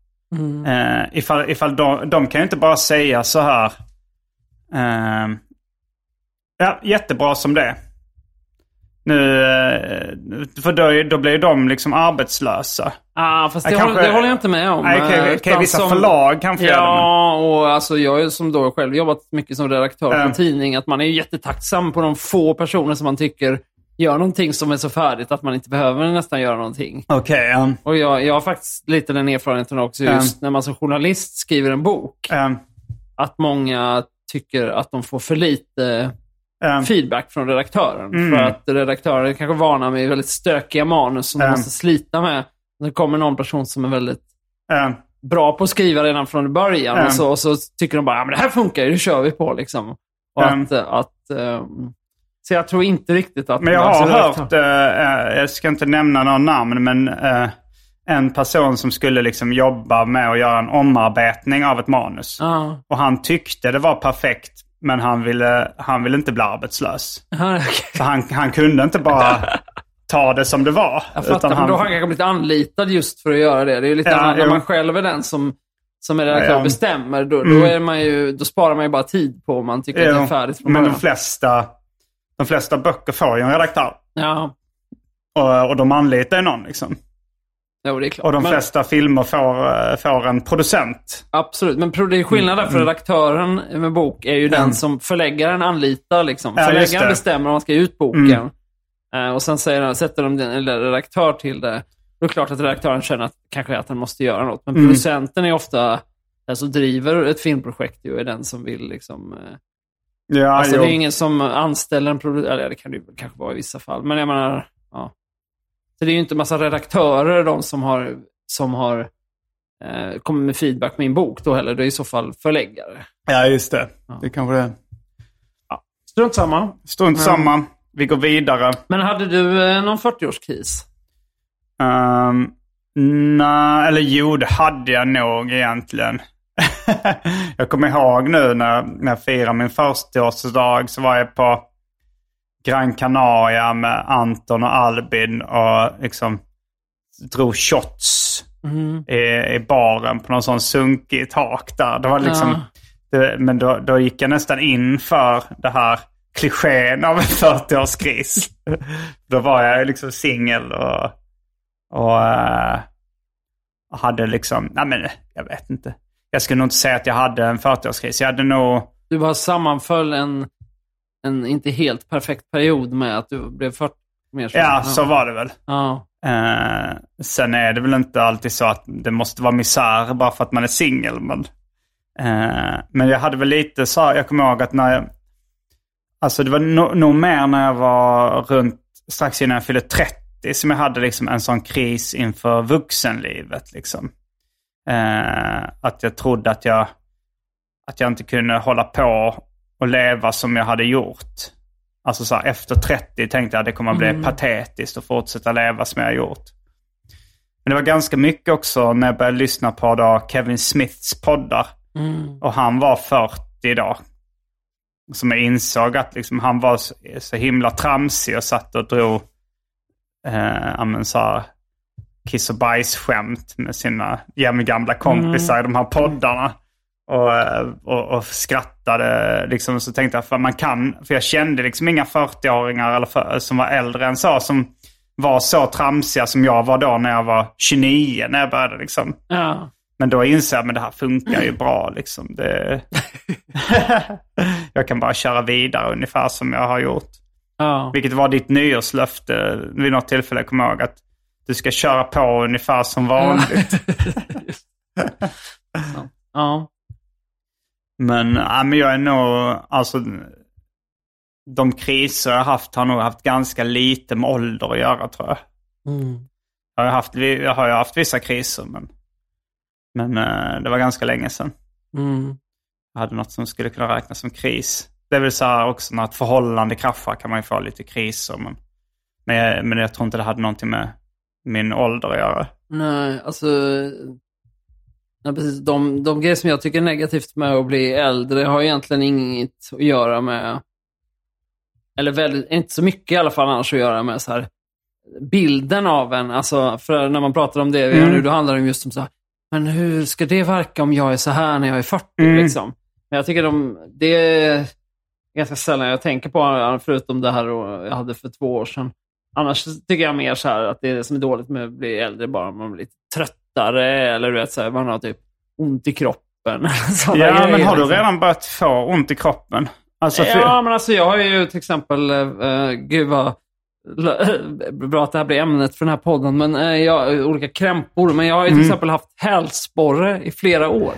Eh, ifall ifall de, de kan ju inte bara säga så här. Eh, ja, jättebra som det. Nu, eh, för då, då blir de liksom arbetslösa. Ah, fast det, Ja, håller, kanske- det håller jag inte med om. Nej, okej, Eh, utan vissa som- förlag kanske gör det, Ja, och alltså jag är som då själv jobbat mycket som redaktör på Ja. en tidning. Att man är jättetacksam på de få personer som man tycker gör någonting som är så färdigt att man inte behöver nästan göra någonting. Okej, ja. Och jag, jag har faktiskt lite den erfarenheten också just när man som journalist skriver en bok. Ja, Att många tycker att de får för lite ja. feedback från redaktören. Mm. För att redaktören kanske vana med väldigt stökiga manus som de Ja. måste slita med. Det kommer någon person som är väldigt ja. bra på att skriva redan från början. Ja. Och, så, och så tycker de bara, ja men det här funkar det kör vi på liksom. Och Ja. att, att, ehm, så jag tror inte riktigt att... Men jag har hört, eh, eh, jag ska inte nämna några namn, men eh, en person som skulle liksom jobba med att göra en omarbetning av ett manus. Ja. Och han tyckte det var perfekt Men han ville, han ville inte bli arbetslös. Ja, okej. Så han, han kunde inte bara ta det som det var. Jag fattar, men då har han kanske blivit anlitad just för att göra det. Det är ju lite Ja, annorlunda. När man själv är den som, som är redaktör Ja, ja. bestämmer, då, då, Mm. är man ju, då sparar man ju bara tid på om man tycker att det är färdigt Men de flesta, de flesta böcker får ju en redaktör. Ja, Och, och de anlitar ju någon liksom. jo, det är klart. Och de Men- flesta filmer får, eh, får en producent. Absolut, men det är skillnad där för Mm. redaktören med bok är ju den som förläggaren anlitar. Liksom. Ja, förläggaren bestämmer om man ska ge ut boken. Mm. Eh, och sen säger, sätter de den, eller redaktör till det. Då är det klart att redaktören känner att, kanske att han måste göra något. Men Mm. producenten är ofta den som driver ett filmprojekt ju, är den som vill liksom... Ja, alltså jo. det är ingen som anställer en producent, eller det kan det ju kanske vara i vissa fall. Men jag menar, ja. Så det är ju inte massa redaktörer, de som har, som har eh, kommit med feedback på min bok då heller. Det är i så fall förläggare. ja, just det. Det kanske det är. Strunt samma. Strunt Ja. samma. Vi går vidare. Men hade du eh, någon 40-årskris? Um, Nej, eller jo, det hade jag nog egentligen. Jag kommer ihåg nu när, när jag firade min 40-årsdag så var jag på Gran Canaria med Anton och Albin och liksom drog shots i, i baren på någon sån sunkig tak där. Det var liksom, det, men då, då gick jag nästan in för det här klichén av en 40-årskris. då var jag liksom singel och, och eh, hade liksom, nej men jag vet inte. Jag skulle nog inte säga att jag hade en 40-årskris. Jag hade nog, Du bara sammanföll en, en inte helt perfekt period med att du blev 40 mer så. ja så var det väl. Ja. Eh, sen är det väl inte alltid så att det måste vara misär bara för att man är singel. Men, eh, men jag hade väl lite så, jag kommer ihåg att när jag, alltså det var no, nog mer när jag var runt strax innan jag fyllde 30 som jag hade liksom en sån kris inför vuxenlivet. Liksom. Eh, att jag trodde att jag, att jag inte kunde hålla på och leva som jag hade gjort. Alltså så här, efter 30 tänkte jag att det kommer att bli patetiskt att fortsätta leva som jag har gjort. Men det var ganska mycket också när jag började lyssna på då Kevin Smiths poddar. Och han var 40 då. Som jag insåg att liksom han var så, så himla tramsig och satt och drog eh, så här, kiss och bajs-skämt med sina gamla kompisar i de här poddarna. Och, och, och skrattade liksom. Så tänkte jag, för man kan, för jag kände liksom inga 40-åringar eller för, som var äldre än så som var så tramsiga som jag var då när jag var 29 när jag började liksom. ja. Men då inser jag att det här funkar ju bra. Liksom. Det... jag kan bara köra vidare ungefär som jag har gjort. ja. Vilket var ditt nyårslöfte vid något tillfälle, jag kommer ihåg. Att du ska köra på ungefär som vanligt. ja. Men, ja, men jag är nog, alltså de kriser jag haft har nog haft ganska lite med ålder att göra tror jag. Jag har, haft, jag har haft vissa kriser men, men eh, det var ganska länge sedan. Mm. Jag hade något som skulle kunna räknas som kris. Det är väl så här också när ett förhållande kraschar kan man ju få lite kriser. Men, men, jag, men jag tror inte det hade någonting med min ålder att göra. Nej, alltså... Nej, precis. De, de grejer som jag tycker är negativt med att bli äldre har egentligen inget att göra med... Eller väldigt, inte så mycket i alla fall annars att göra med så här bilden av en. Alltså, för när man pratar om det vi gör nu, då handlar det just om så här, men hur ska det verka om jag är så här när jag är 40? Liksom? Men jag tycker de, det är ganska sällan jag tänker på, förutom det här och jag hade för två år sedan. Annars tycker jag mer så här att det som är dåligt med att bli äldre, bara om man blir lite tröttare eller du vet, så här, man har typ ont i kroppen. Ja, grejer, men har du liksom. redan börjat få ont i kroppen? Alltså, för, Ja, men alltså jag har ju till exempel, uh, gud vad bra att det här blir ämnet för den här podden, men uh, jag, olika krämpor. Men jag har ju till Mm. exempel haft hälsporre i flera år.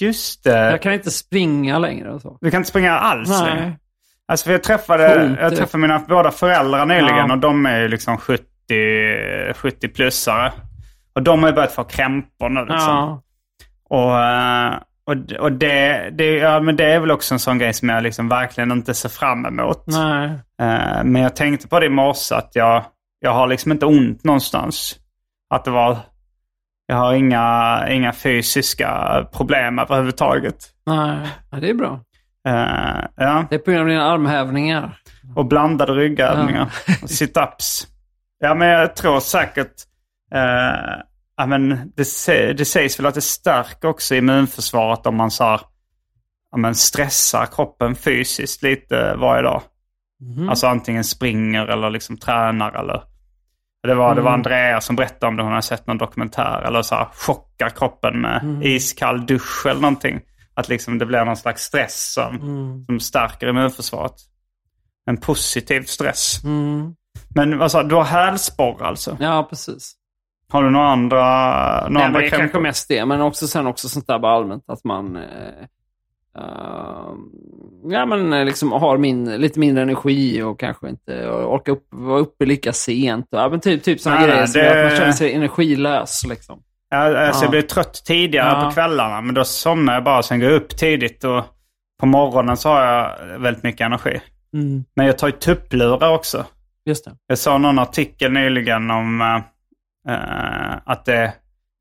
Just det. Jag kan inte springa längre och så. Du kan inte springa alls Nej. längre. Alltså för jag träffade, jag träffade mina båda föräldrar nyligen Ja. och de är ju liksom 70, 70-plussare. Och de har ju börjat få krämpor nu liksom. Ja. Och, eh, och, och det, det, ja, men det är väl också en sån grej som jag liksom verkligen inte ser fram emot. Nej. Eh, Men jag tänkte på det i morse att jag, jag har liksom inte ont någonstans. Att det var, jag har inga, inga fysiska problem överhuvudtaget. Nej. Ja, det är bra. Eh, ja. Det är på grund av dina armhävningar. Och blandade ryggövningar. Och Sit-ups. Ja, men jag tror säkert... Eh, ja, men det, det sägs väl att det stärker också immunförsvaret om man så här, ja, men stressar kroppen fysiskt lite varje dag. Alltså antingen springer eller liksom tränar eller... Det var, det var Andrea som berättade om det. Hon hade sett någon dokumentär. Eller så här, chockar kroppen med iskall dusch eller någonting. Att liksom det blir någon slags stress som, som stärker immunförsvaret. En positiv stress. Men vad sa du? Har hälsporre alltså? Ja, precis. Har du några andra, några Nej, men andra det är kanske mest det, men också sen också sånt där bara allmänt att man eh, eh, ja, men eh, liksom har min, lite mindre energi och kanske inte orkar upp, vara uppe lika sent. Ja, men typ, typ sådana grejer nej, som det- gör att man känner sig energilös. Liksom. Alltså Ja. Jag blir trött tidigare på kvällarna. Men då somnar jag bara. Sen går jag upp tidigt. Och på morgonen så har jag väldigt mycket energi. Men jag tar ju tupplurar också. Just det. Jag såg någon artikel nyligen om eh, att det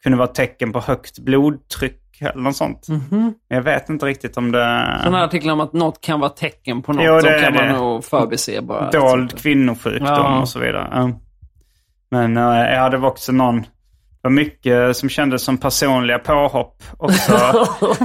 kunde vara tecken på högt blodtryck eller något sånt. Mhm. Jag vet inte riktigt om det... Sådana här artiklar om att något kan vara tecken på något. Jo, det kan man det. nog förbise bara. Dold kvinnosjukdom Ja. och så vidare. Men uh, ja, det var också någon... Det var mycket som kändes som personliga påhopp också.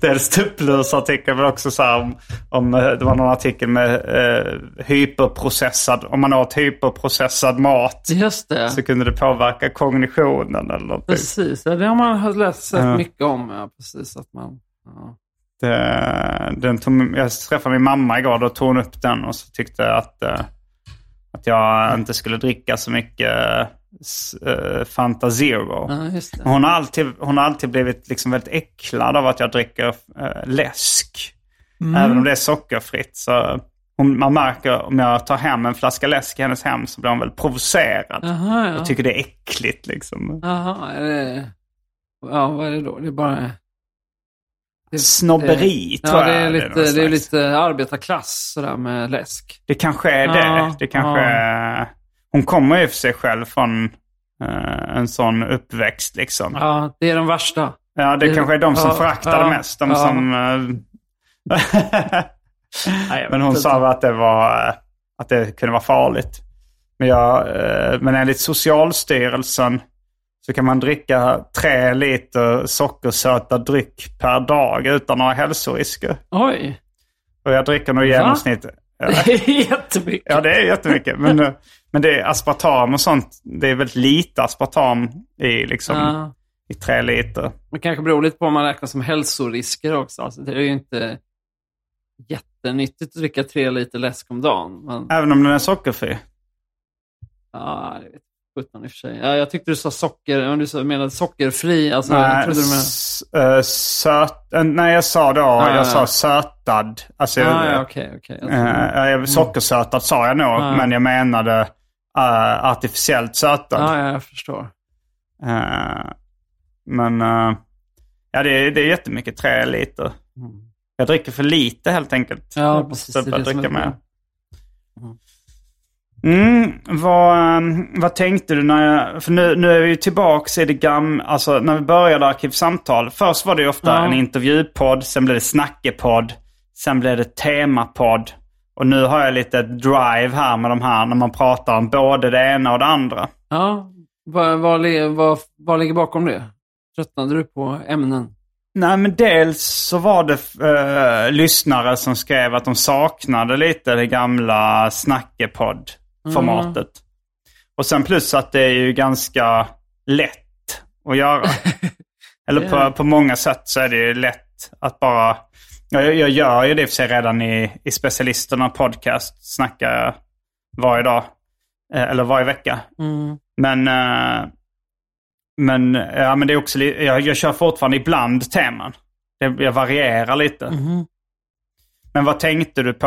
Dels tupplursartikel men också så här om, om eh, det var någon artikel med eh, hyperprocessad, om man åt hyperprocessad mat Just det. så kunde det påverka kognitionen eller någonting. Precis, ja, det har man läst sett Ja. mycket om. Ja, precis, att man, ja. Det, den tog, jag träffade min mamma igår, då tog hon upp den och så tyckte att, eh, att jag inte skulle dricka så mycket uh, Fanta Zero. Ja, det. Hon har alltid, hon har alltid blivit liksom väldigt äcklad av att jag dricker eh, läsk. Även om det är sockerfritt. Så hon, man märker om jag tar hem en flaska läsk i hennes hem så blir hon väldigt provocerad. Jaha, ja. Jag tycker det är äckligt liksom. Jaha, är det... Ja, vad är det då? Det är bara... Det, Snobberi det, tror ja, det jag. är det är lite, det är slags. lite arbetarklass sådär med läsk. Det kanske är Ja, det. det kanske är... Hon kommer ju för sig själv från eh, en sån uppväxt liksom. Ja, Ja, det är de värsta. det, det- kanske är de som ja, föraktar ja, mest. De ja. som... eh, Nej, men hon inte. sa att det, var, eh, att det kunde vara farligt. Men, jag, eh, men enligt Socialstyrelsen så kan man dricka tre liter sockersötad dryck per dag utan några hälsorisker. Oj, Och jag dricker nog i genomsnitt... det är jättemycket. Ja, det är jättemycket. Men, men det är aspartam och sånt. Det är väldigt lite aspartam i, liksom, Ja. i tre liter. Det kanske beror lite på om man räknar som hälsorisker också. Alltså, det är ju inte jättenyttigt att dricka tre liter läsk om dagen. Men, Även om den är sockerfri. ja, det vet sjutton i och för sig. Ja, jag tyckte du sa socker, om du menade sockerfri. Alltså, jag Nej, trodde du eh, söt, eh, nej, jag sa då, ja, jag ja. sa sötad. Alltså, Ah, jag- ja, okej, okej. Jag sockersötad sa jag nog, Ja. men jag menade eh, artificiellt sötad. Ja, ja, jag förstår. Eh, men eh, ja, det, är- det är jättemycket, tre liter. Jag dricker för lite helt enkelt. Ja, Jag precis, det är det dricka mer. Mm, vad, vad tänkte du när jag... För nu, nu är vi ju tillbaks i det gamla... Alltså när vi började Arkivsamtal. Först var det ofta Ja. en intervjupodd, sen blev det snackepodd, sen blev det temapodd. Och nu har jag lite drive här med de här när man pratar om både det ena och det andra. Ja, vad, vad, vad, vad ligger bakom det? Tröttnade du på ämnen? Nej, men dels så var det eh, lyssnare som skrev att de saknade lite det gamla snackepodd-formatet. Och sen plus att det är ju ganska lätt att göra. Eller på, på många sätt så är det ju lätt att bara... Jag, jag gör ju det i och för sig redan i, i specialisterna podcast. Snackar jag varje dag. Eh, eller varje vecka. Men, eh, men, ja, men det är också, jag, jag kör fortfarande ibland teman. Jag varierar lite. Men vad tänkte du på?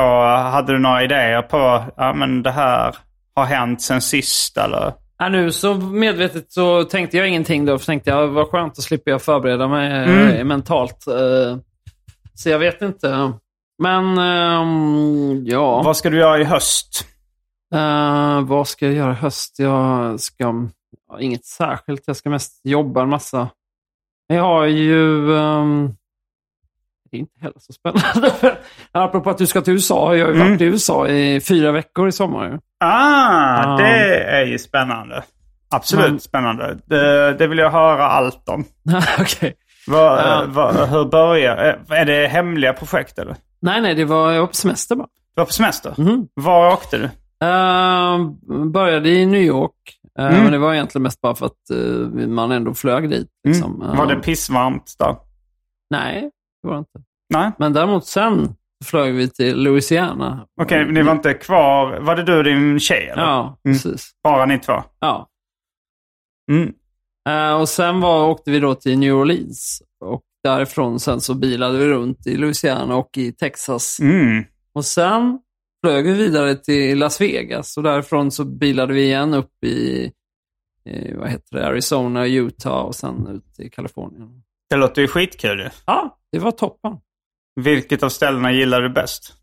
Hade du några idéer på, ja men det här har hänt sen sist eller? Ja, nu så medvetet så tänkte jag ingenting då. För tänkte jag, vad skönt, att slippa jag förbereda mig Mm. eh, mentalt. Så jag vet inte. Men, ehm, ja. Vad ska du göra i höst? Eh, vad ska jag göra i höst? Jag ska... ja, inget särskilt. Jag ska mest jobba en massa. Jag har ju... ehm, det är inte heller så spännande. Apropå att du ska till USA, jag har ju Mm. varit i USA i fyra veckor i sommar. Ah, Ja. det är ju spännande. Absolut Men- spännande. Det, det vill jag höra allt om. Okej. Vad, Ja. vad, hur börjar... eh, Är det hemliga projekt eller? Nej, nej, det var, jag var på semester bara. Du var på semester? Mhm. Var åkte du? Uh, började i New York. Eh, Mm. Men det var egentligen mest bara för att eh, man ändå flög dit. Liksom. Mm. Var det Eh, pissvarmt där? Nej, det var det inte. Nej? Men däremot sen flög vi till Louisiana. Okej, ni var inte kvar. Var det du och din tjej eller? Ja, Mm. precis. Bara ni två? Ja. Mm. Eh, och sen var, åkte vi då till New Orleans. Och därifrån sen så bilade vi runt i Louisiana och i Texas. Mm. Och sen flög vi vidare till Las Vegas. Och därifrån så bilade vi igen upp i, i vad heter det, Arizona, Utah och sen ut i Kalifornien. Det låter ju skitkul. Ja, det var toppen. Vilket av ställena gillar du bäst?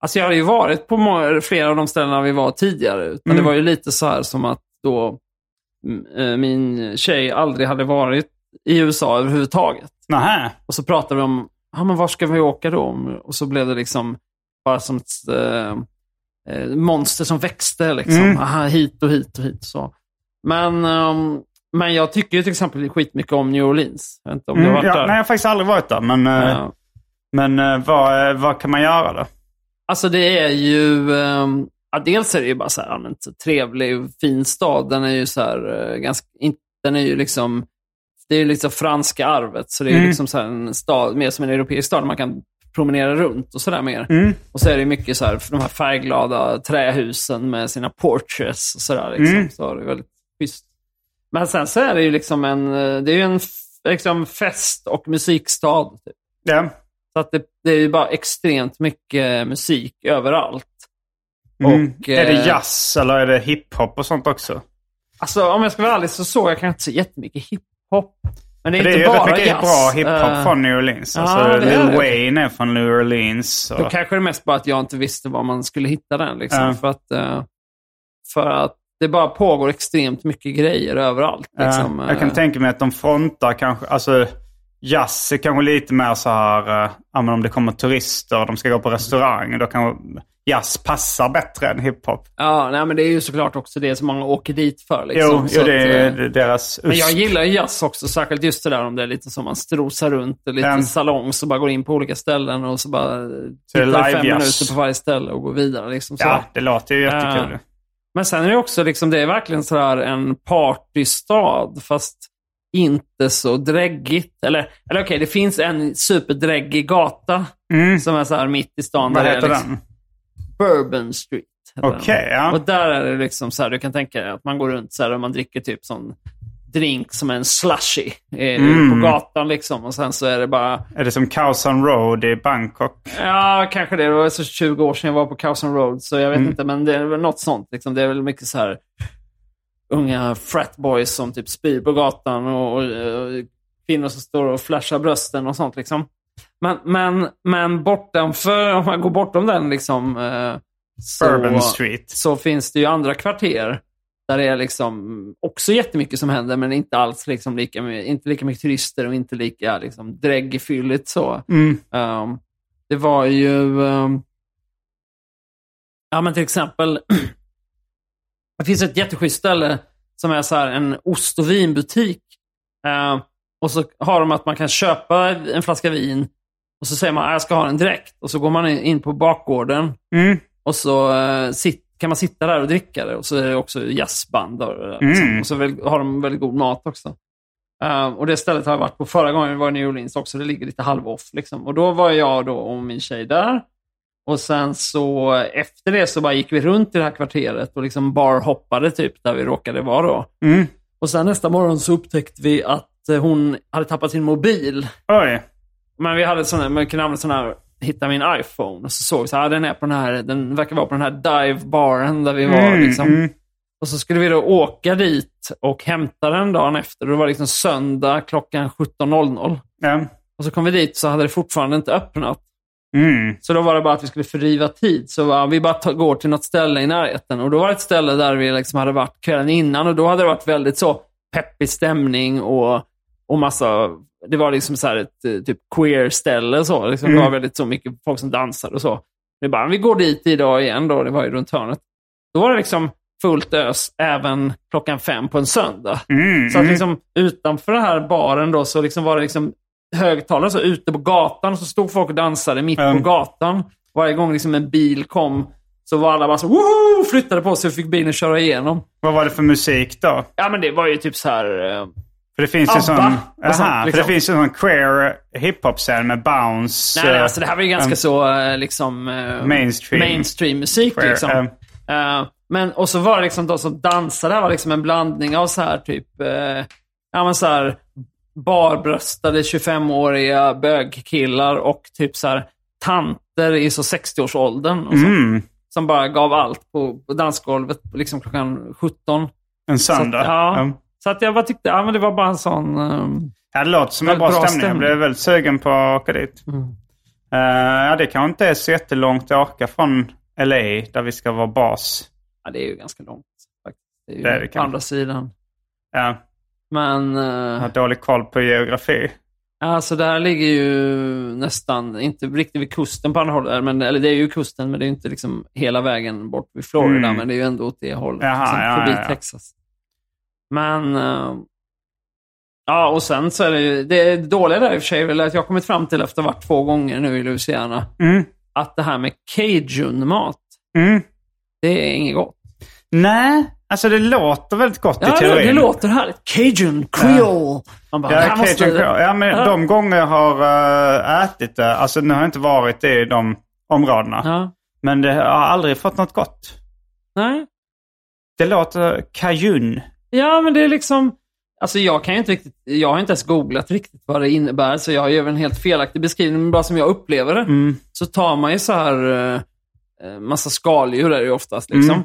Alltså jag hade ju varit på flera av de ställena vi var tidigare. Men Mm. det var ju lite så här som att då min tjej aldrig hade varit i USA överhuvudtaget. Nähä. Och så pratade vi om, ja men var ska vi åka då? Och så blev det liksom bara som ett eh, eh, monster som växte liksom. Mm. Aha, hit och hit och hit. Så. Men, ehm, men jag tycker ju till exempel skitmycket om New Orleans. Jag vet inte om du har Mm, varit ja, där? nej, jag har faktiskt aldrig varit där. Men, eh, Ja. men eh, vad, eh, vad kan man göra då? Alltså det är ju, ehm, ja, dels är det ju bara så här allmänt trevlig och fin stad. Den är ju så här, eh, ganska, in- den är ju liksom, det är ju liksom franska arvet. Så det är ju Mm. liksom så en stad, mer som en europeisk stad. där Man kan promenera runt och sådär mer. Mm. Och så är det mycket så här, de här färgglada trähusen med sina porches och sådär. Liksom. Mm. Så det är väldigt schysst. Men sen så är det ju liksom en, eh, det är ju en liksom fest och musikstad. Typ. Ja. Så att det, det är ju bara extremt mycket musik överallt. Mm. Och, är det eh, jazz eller är det hiphop och sånt också? Alltså om jag ska vara ärlig så såg jag kanske inte så jättemycket hiphop. Men det är det är inte rätt bara mycket jazz. bra hiphop Eh, från New Orleans. Alltså, är Lil det. Wayne är från New Orleans. Då Och, kanske det mest bara att jag inte visste var man skulle hitta den. Liksom, Ja. för, att, eh, för att det bara pågår extremt mycket grejer överallt. Liksom. jag kan tänka mig att de frontar kanske, alltså jazz är kanske lite mer så här, men om det kommer turister och de ska gå på restaurang, då kan jazz passa bättre än hiphop. Ja, nej, men det är ju såklart också det som många åker dit för. Liksom. Jo, jo, det att, är eh, deras Men jag gillar jazz också, särskilt just det där om det är lite som man strosar runt, och lite Ja. salong, så bara går in på olika ställen och så bara Så tittar fem minuter på varje ställe och går vidare. Liksom. Ja, det låter ju jättekul. Ja. Men sen är det också liksom, det är verkligen sådär en partystad, fast inte så dräggigt. Eller, eller okej, det finns en superdräggig gata Mm. som är så här mitt i stan. Vad heter liksom den? Bourbon Street. Okej, ja. Och där är det liksom så här, du kan tänka dig att man går runt så här och man dricker typ sån drink som en slushy eh, Mm. på gatan liksom. Och sen så är det bara, Är det som Khao Road i Bangkok? ja kanske det, det var så 20 år sedan jag var på Cowson Road, så jag vet Mm. inte, men det är väl något sånt. Liksom. Det är väl mycket så här unga fratboys som typ spyr på gatan och, och, och kvinnor som står och flashar brösten och sånt liksom. Men, men, men bortanför, om man går bortom den liksom, eh, så, Bourbon Street. så finns det ju andra kvarter där det är liksom också jättemycket som händer, men inte alls liksom lika, inte lika mycket turister och inte lika liksom dräggfylligt så. Mm. Um, det var ju... Um, ja, men till exempel... det finns ett jätteschysst ställe som är så här en ost och vinbutik. Uh, och så har de att man kan köpa en flaska vin och så säger man att jag ska ha den direkt. Och så går man in- på bakgården Mm. och så eh, sit, kan man sitta där och dricka det. Och så är det också jazzband. Och, liksom. Mm. och så väl, har de väldigt god mat också. Eh, och det stället har jag varit på förra gången jag var i New Orleans också. Det ligger lite halv-off. Liksom. Och då var jag då och min tjej där. Och sen så efter det så bara gick vi runt i det här kvarteret och liksom barhoppade typ där vi råkade vara då. Mm. Och sen nästa morgon så upptäckte vi att eh, hon hade tappat sin mobil. Oj. Men vi hade här, man kunde använda sån här, hitta min iPhone. Och så såg vi så här, den är på den här, den verkar vara på den här dive-baren där vi var. Mm, liksom. mm. Och så skulle vi då åka dit och hämta den dagen efter. Det var liksom söndag klockan 17.00. Ja. Och så kom vi dit så hade det fortfarande inte öppnat. Mm. Så då var det bara att vi skulle fördriva tid. Så va, vi bara går till något ställe i närheten. Och då var det ett ställe där vi liksom hade varit kvällen innan. Och då hade det varit väldigt så peppig stämning och, och massa det var liksom så här ett eh, typ queer-ställe. Så. Liksom, Mm. Det var väldigt så mycket folk som dansade och så. Det bara, vi går dit idag igen då, det var ju runt hörnet. Då var det liksom fullt ös även klockan fem på en söndag. Mm, Så att mm. liksom, utanför den här baren då, så liksom var det liksom högtalare så ute på gatan. Så stod folk och dansade mitt Mm. på gatan. Varje gång liksom en bil kom så var alla bara så woho! flyttade på sig och fick bilen köra igenom. Vad var det för musik då? Ja, men det var ju typ så här... eh, För det finns ju ABBA sån... och Aha, sånt, för liksom. det finns ju sån queer hiphop-scen med bounce. Nej, nej, eh, alltså det här var ju ganska um, så eh, liksom... eh, Mainstream. Mainstream-musik Queer, liksom. um. Eh, men, och så var det liksom de som dansade, här var liksom en blandning av så här typ... eh, ja, men så här barbröstade 25-åriga bögkillar och typ så här tanter i så 60-årsåldern. Och så, Mm, Som bara gav allt på, på dansgolvet liksom klockan 17. en Så att, söndag. ja, Um. Så att jag bara tyckte, ja men det var bara en sån... ehm, Ja, det låter som en bra, bra stämning. Jag stämning. blev väldigt sugen på att åka dit. Mm. Eh, ja, det kanske inte är så jättelångt att åka från LA, där vi ska vara bas. ja, det är ju ganska långt. Faktiskt. Det är ju Det är det på andra sidan. Ja, Men... jag eh, har dålig koll på geografi. Alltså det här ligger ju nästan, inte riktigt vid kusten på andra hållet, men, eller det är ju kusten, men det är ju inte liksom hela vägen bort vid Florida, Mm. men det är ju ändå åt det hållet. Jaha, liksom, ja, förbi ja, ja. Texas. Men, eh, ja och sen så är det ju, det dåliga där i och för sig är väl att jag har kommit fram till efter att ha varit två gånger nu i Louisiana, Mm. att det här med cajun-mat, Mm. det är inget gott. Nej, alltså det låter väldigt gott i Ja, det, teorin. det låter härligt. Cajun, creole. Man bara, Ja, Cajun Crow. ja, men Ja. de gånger jag har eh, ätit det, alltså nu har jag inte varit i de områdena. Ja. Men det har aldrig fått något gott. Nej. Det låter cajun. Ja, men det är liksom... Alltså jag kan ju inte riktigt... Jag har inte ens googlat riktigt vad det innebär, så jag gör en helt felaktig beskrivning. Men bara som jag upplever det, Mm. så tar man ju så här... Eh, massa skaldjur är det ju oftast liksom. Mm.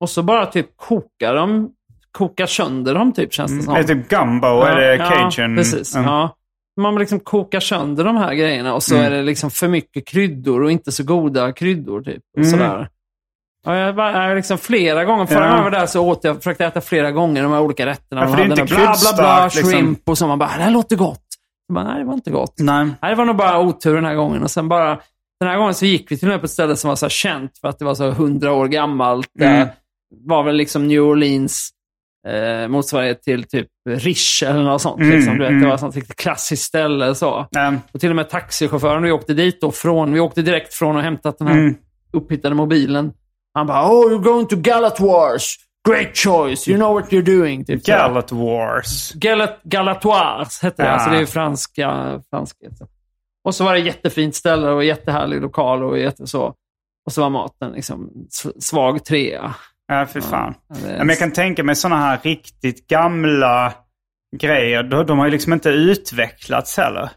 Och så bara typ kokar de... Kokar sönder dem typ, känns det som. Är det typ gumbo? är det cajun? Ja, precis. Mm. Ja. Man liksom kokar sönder de här grejerna och så Mm. är det liksom för mycket kryddor och inte så goda kryddor. Typ, och Mm. sådär. Ja, jag var liksom flera gånger. Förra gången jag var där så åt jag, försökte äta flera gånger de här olika rätterna. Ja, De för det är hade inte bla bla bla, liksom. shrimp och så. Man bara, det här låter gott. Jag bara, nej, det var inte gott. Nej. Nej, det var nog bara otur den här gången. Och sen bara, den här gången så gick vi till och med på ett ställe som var så känt för att det var så hundra år gammalt. Mm. Det var väl liksom New Orleans eh, motsvarighet till typ Riche eller något sånt. Mm, liksom. du vet, mm. Det var ett sånt riktigt klassiskt ställe. Så. Mm. Och till och med taxichauffören, vi åkte dit då från, vi åkte direkt från och hämtat den här Mm. upphittade mobilen. Han bara, oh you're going to Galatoirs. Great choice, you know what you're doing. Typ. Gallat Wars. Galat, Galatoires hette det. Ja. Alltså det är franska. franska så. Och så var det jättefint ställe och jättehärlig lokal och jätte så. Och så var maten liksom svag trea. Ja, för fan. Ja, det men jag kan tänka mig sådana här riktigt gamla grejer. De, de har ju liksom inte utvecklats heller.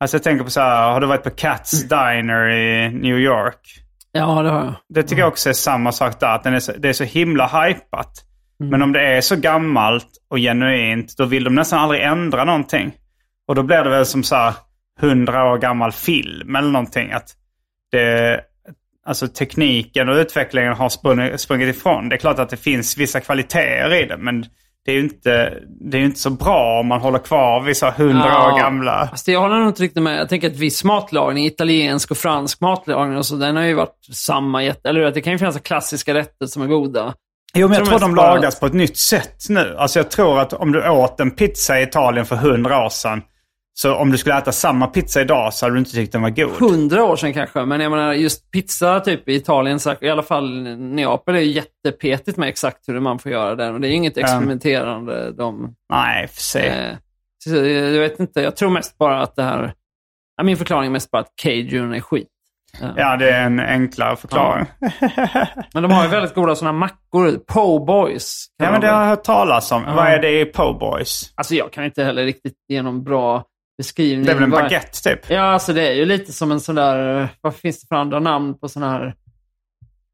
Alltså jag tänker på så här, har du varit på Cats Diner i New York? Ja, det har jag. Det tycker jag också är samma sak där. Att den är så, det är så himla hypat. Mm. Men om det är så gammalt och genuint, då vill de nästan aldrig ändra någonting. Och då blir det väl som så här hundra år gammal film eller någonting. Att det, alltså tekniken och utvecklingen har sprungit, sprungit ifrån. Det är klart att det finns vissa kvaliteter i det, men det är ju inte, det är inte så bra om man håller kvar här hundra Ja. år gamla. Fast jag håller nog inte riktigt med. Jag tänker att viss matlagning, italiensk och fransk matlagning, och så, den har ju varit samma. Eller hur? det kan ju finnas klassiska rätter som är goda. Jo, men jag tror tror de lagas på ett nytt sätt nu. Alltså jag tror att om du åt en pizza i Italien för hundra år sedan, så om du skulle äta samma pizza idag så hade du inte tyckt den var god. Hundra år sedan kanske, men jag menar just pizza typ i Italien, i alla fall Neapel, är ju jättepetigt med exakt hur man får göra den. Och det är inget experimenterande. De, Nej, för sig. eh, så jag vet inte, jag tror mest bara att det här... Ja, min förklaring är mest bara att cajun är skit. Ja, det är en enklare förklaring. Ja, Men de har ju väldigt goda sådana mackor. Po' boys. kan men de det har jag hört talas om. Vad är det i Po' Boys? Alltså jag kan inte heller riktigt ge någon bra beskrivning. Det är väl en baguette typ? Ja, alltså det är ju lite som en sån där, vad finns det för andra namn på sån här,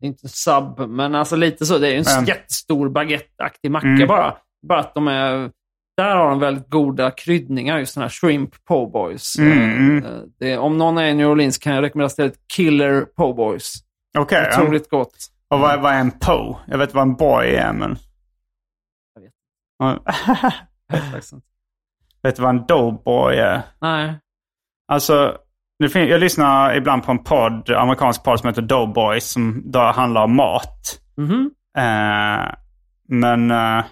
inte sub, men alltså lite så. Det är ju en Mm. jättestor baguetteaktig macka Mm. bara. Bara att de är, där har de väldigt goda kryddningar, just såna här shrimp po' boys. Mm, Eh, mm. Det, om någon är i New Orleans kan jag rekommendera stället Killer po' boys. Okej. ja. Otroligt gott. Och vad, vad är en po? Jag vet vad en boy är, men... Jag vet. Vet du vad en doughboy är? Nej. Alltså, jag lyssnar ibland på en podd, amerikansk podd som heter Doughboys som då handlar om mat. Mhm. Eh, men, eh,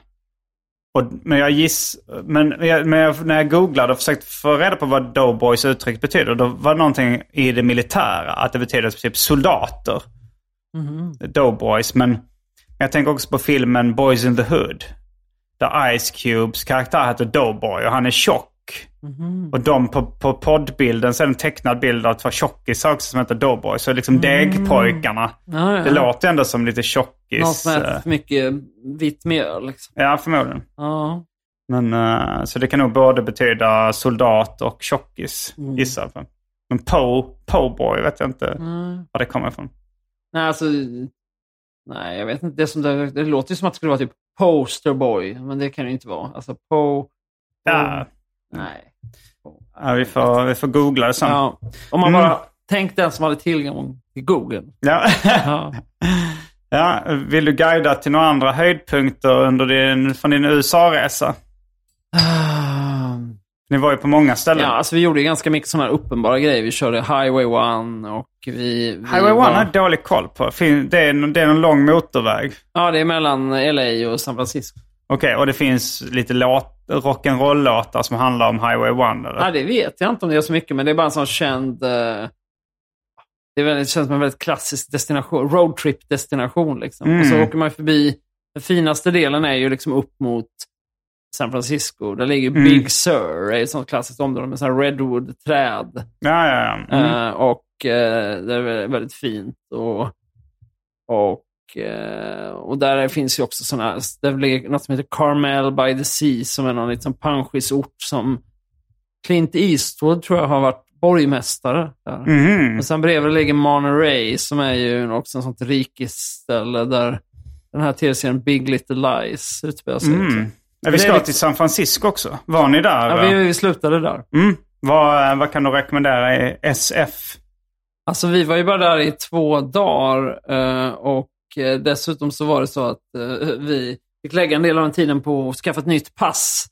och, men jag giss, men, jag, men jag, när jag googlade och försökte få reda på vad Doughboys uttryck betyder, då var det någonting i det militära, att det betyder typ soldater. Doughboys, men jag tänker också på filmen Boys in the Hood. Där Ice Cubes karaktär heter Doughboy och han är tjock. Och de på, på poddbilden så är det en tecknad bild av två tjockisar också som heter Doughboy. Så liksom degpojkarna. Ja, ja. Det låter ändå som lite tjockis. Någon som äter eh, för mycket vitt mjöl. Liksom. Ja, förmodligen. Ja. Men, eh, så det kan nog både betyda soldat och tjockis, Mm. gissar jag på. Men po, po-boy vet jag inte Mm. var det kommer ifrån. Nej, alltså... Nej, jag vet inte. Det, som det, det låter ju som att det skulle vara typ posterboy, men det kan det inte vara. Alltså po... po Ja, Nej. ja vi, får, vi får googla det sen. Ja. Om man Mm. bara... Tänk den som hade tillgång till Google. Ja. Ja. ja, vill du guida till några andra höjdpunkter under din, från din USA-resa? Ni var ju på många ställen. Ja, alltså vi gjorde ganska mycket sådana här uppenbara grejer. Vi körde Highway 1 och vi... vi Highway 1 var- har jag dålig koll på. Det är, en- det är en lång motorväg. Ja, det är mellan LA och San Francisco. Okej, och det finns lite låt, rock'n'roll-låtar som handlar om Highway 1 eller? Nej, det vet jag inte om det är så mycket, men det är bara en sån känd... eh, det, väldigt, det känns som en väldigt klassisk destination, roadtrip-destination. Liksom. Mm. Och så åker man förbi... Den finaste delen är ju liksom upp mot San Francisco. Där ligger Mm. Big Sur, det är ett sånt klassiskt område med såna här redwood-träd. Ja, ja, ja. Mm. Eh, och eh, det är vä- väldigt fint. Och, och, eh, och där finns ju också sådana, det ligger något som heter Carmel by the Sea som är någon liksom panschisort som Clint Eastwood tror jag har varit borgmästare där. Mhm. Och sen bredvid ligger Monterey som är ju också en sånt rikesställe där den här tv-serien Big Little Lies utspelar sig. Mm. Ja, vi ska lite- till San Francisco också. Var ni där? Ja, vi, vi slutade där. mm. vad, vad kan du rekommendera i SF? Alltså vi var ju bara där i två dagar eh, och eh, dessutom så var det så att eh, vi fick lägga en del av den tiden på att skaffa ett nytt pass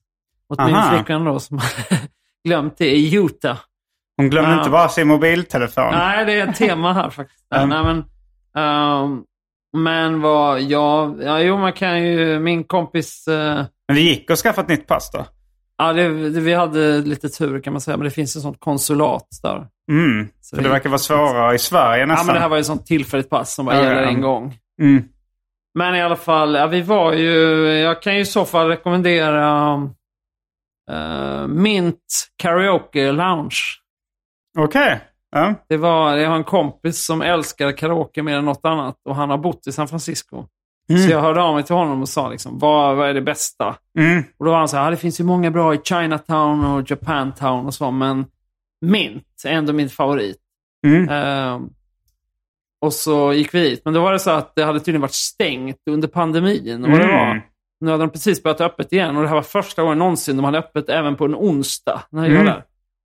åt min Aha. flickvän då som glömt det i Utah. Hon glömde Ja. inte bara sin mobiltelefon. Nej, det är ett tema här faktiskt. Mm. Nej, men, ehm, men vad jag... Ja, jo, man kan ju... Min kompis... eh, Men det gick att skaffa ett nytt pass då? ja, det, det, vi hade lite tur kan man säga, men det finns ett sånt konsulat där. Mm. Så För det verkar vara svårare i Sverige Ja, nästan. men det här var ju ett sånt tillfälligt pass som bara Ja, gäller ja. en gång. mm. Men i alla fall, ja, vi var ju... Jag kan ju i så fall rekommendera uh, Mint Karaoke Lounge. Okej. Ja. Det var, jag har en kompis som älskar karaoke mer än något annat och han har bott i San Francisco. Så jag hörde av mig till honom och sa liksom, vad, vad är det bästa? Mm. Och då var han så här, ah, det finns ju många bra i Chinatown och Japantown och så, men Mint är ändå min favorit. Mm. Ehm, och så gick vi dit. Men då var det så att det hade tydligen varit stängt under pandemin. Och det Mm. var, nu hade de precis börjat öppet igen och det här var första gången någonsin de hade öppet även på en onsdag när jag Mm. var där.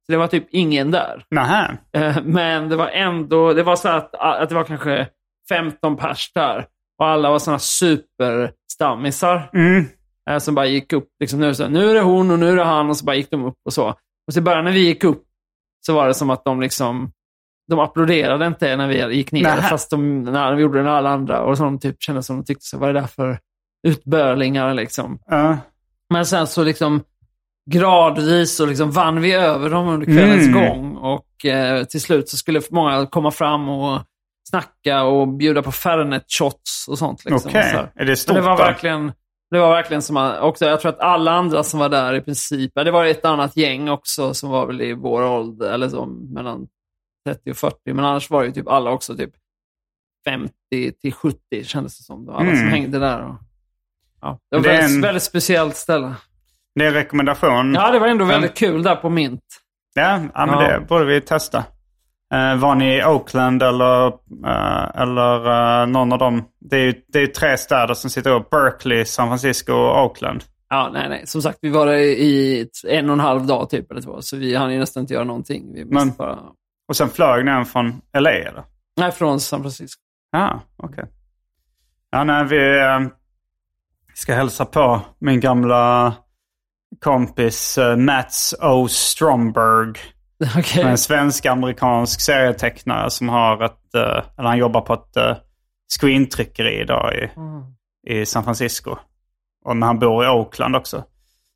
Så det var typ ingen där. Nähä. Eh, Men det var ändå, det var så att, att det var kanske 15 pers där. Och alla var sådana superstammisar. Mm. eh, Som bara gick upp. Liksom, nu, så, nu är det hon och nu är det han och så bara gick de upp och så. Och så i början när vi gick upp så var det som att de liksom de applåderade inte när vi gick ner, Nähä. fast de, när de gjorde det när alla andra. Och så de typ kände som de tyckte, så, vad är det där för utbörlingar liksom? Ja. Men sen så liksom gradvis så liksom vann vi över dem under kvällens Mm. gång. Och eh, till slut så skulle många komma fram och snacka och bjuda på Fernet shots och sånt. Liksom, Okej. här. Är det Men stort det var verkligen, det var verkligen som också, jag tror att alla andra som var där i princip, det var ett annat gäng också som var väl i vår ålder, eller så mellan 30 och 40, men annars var ju typ alla också typ 50 till 70 kändes det som. Var alla som Mm. hängde där. Och, ja, det var Det väldigt, en- väldigt speciellt ställe. Det är en rekommendation. Ja, det var ändå väldigt kul där på Mint. Ja, ja men Ja. det borde vi testa. Eh, var ni i Oakland eller, eh, eller eh, någon av dem? Det är ju det är tre städer som sitter upp. Berkeley, San Francisco och Oakland. Ja, nej, nej. Som sagt, vi var där i en och en halv dag typ, eller två. Så vi hann ju nästan inte göra någonting. Vi Men- bara... Och sen flög ni från LA eller? Nej, från San Francisco. Ja, okej. Ja, nej, vi eh, ska hälsa på min gamla kompis uh, Mats O. Stromberg. Okej. En svensk-amerikansk serietecknare som har ett, eh, eller han jobbar på ett uh, screentryckeri idag i, i San Francisco. Och, men han bor i Oakland också.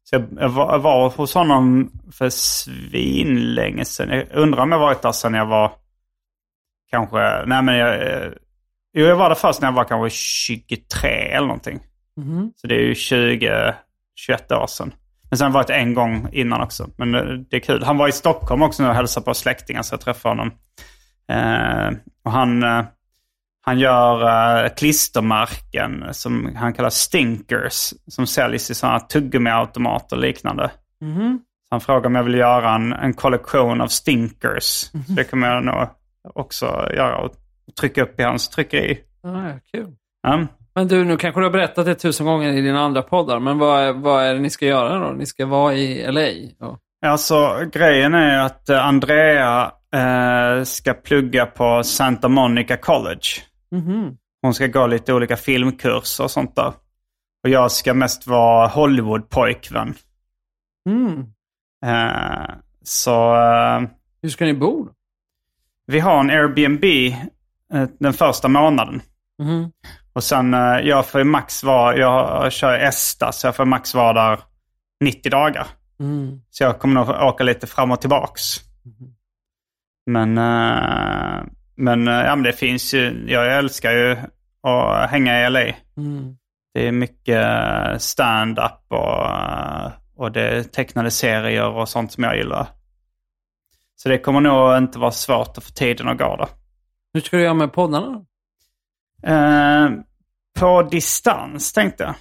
Så jag, jag, var, jag var hos honom för svinlänge sedan. Jag undrar om jag varit där sedan jag var kanske, nej men jag, eh, jo jag var där först när jag var kanske 23 eller någonting. Så det är ju 20, 21 år sedan. Men sen har varit en gång innan också. Men det, det är kul. Han var i Stockholm också nu och hälsade på släktingar så jag träffade honom. Eh, och han, eh, han gör eh, klistermärken som han kallar stinkers. Som säljs i sådana tuggummiautomater och liknande. Så han frågade om jag vill göra en, en kollektion av stinkers. Så det kommer jag nog också göra och trycka upp i hans tryckeri. Ah, ja, kul. Ja. Men du, nu kanske du har berättat det tusen gånger i dina andra poddar, men vad är, vad är det ni ska göra då? Ni ska vara i LA? Och... Alltså grejen är att eh, Andrea eh, ska plugga på Santa Monica College. Hon ska gå lite olika filmkurser och sånt där. Och jag ska mest vara Hollywood-pojkvän. Mm. Eh, så eh, Hur ska ni bo då? vi har en Airbnb eh, den första månaden. Mhm. Och sen, eh, jag får ju max vara, jag kör ESTA så jag får max vara där 90 dagar. Mm. Så jag kommer nog åka lite fram och tillbaks. Men, eh, men, eh, ja, men det finns ju, jag älskar ju att hänga i LA. Mm. Det är mycket stand-up och, och det är tecknade serier och sånt som jag gillar. Så det kommer nog inte vara svårt att få tiden att gå där. Hur ska du göra med poddarna då? Eh, på distans tänkte jag.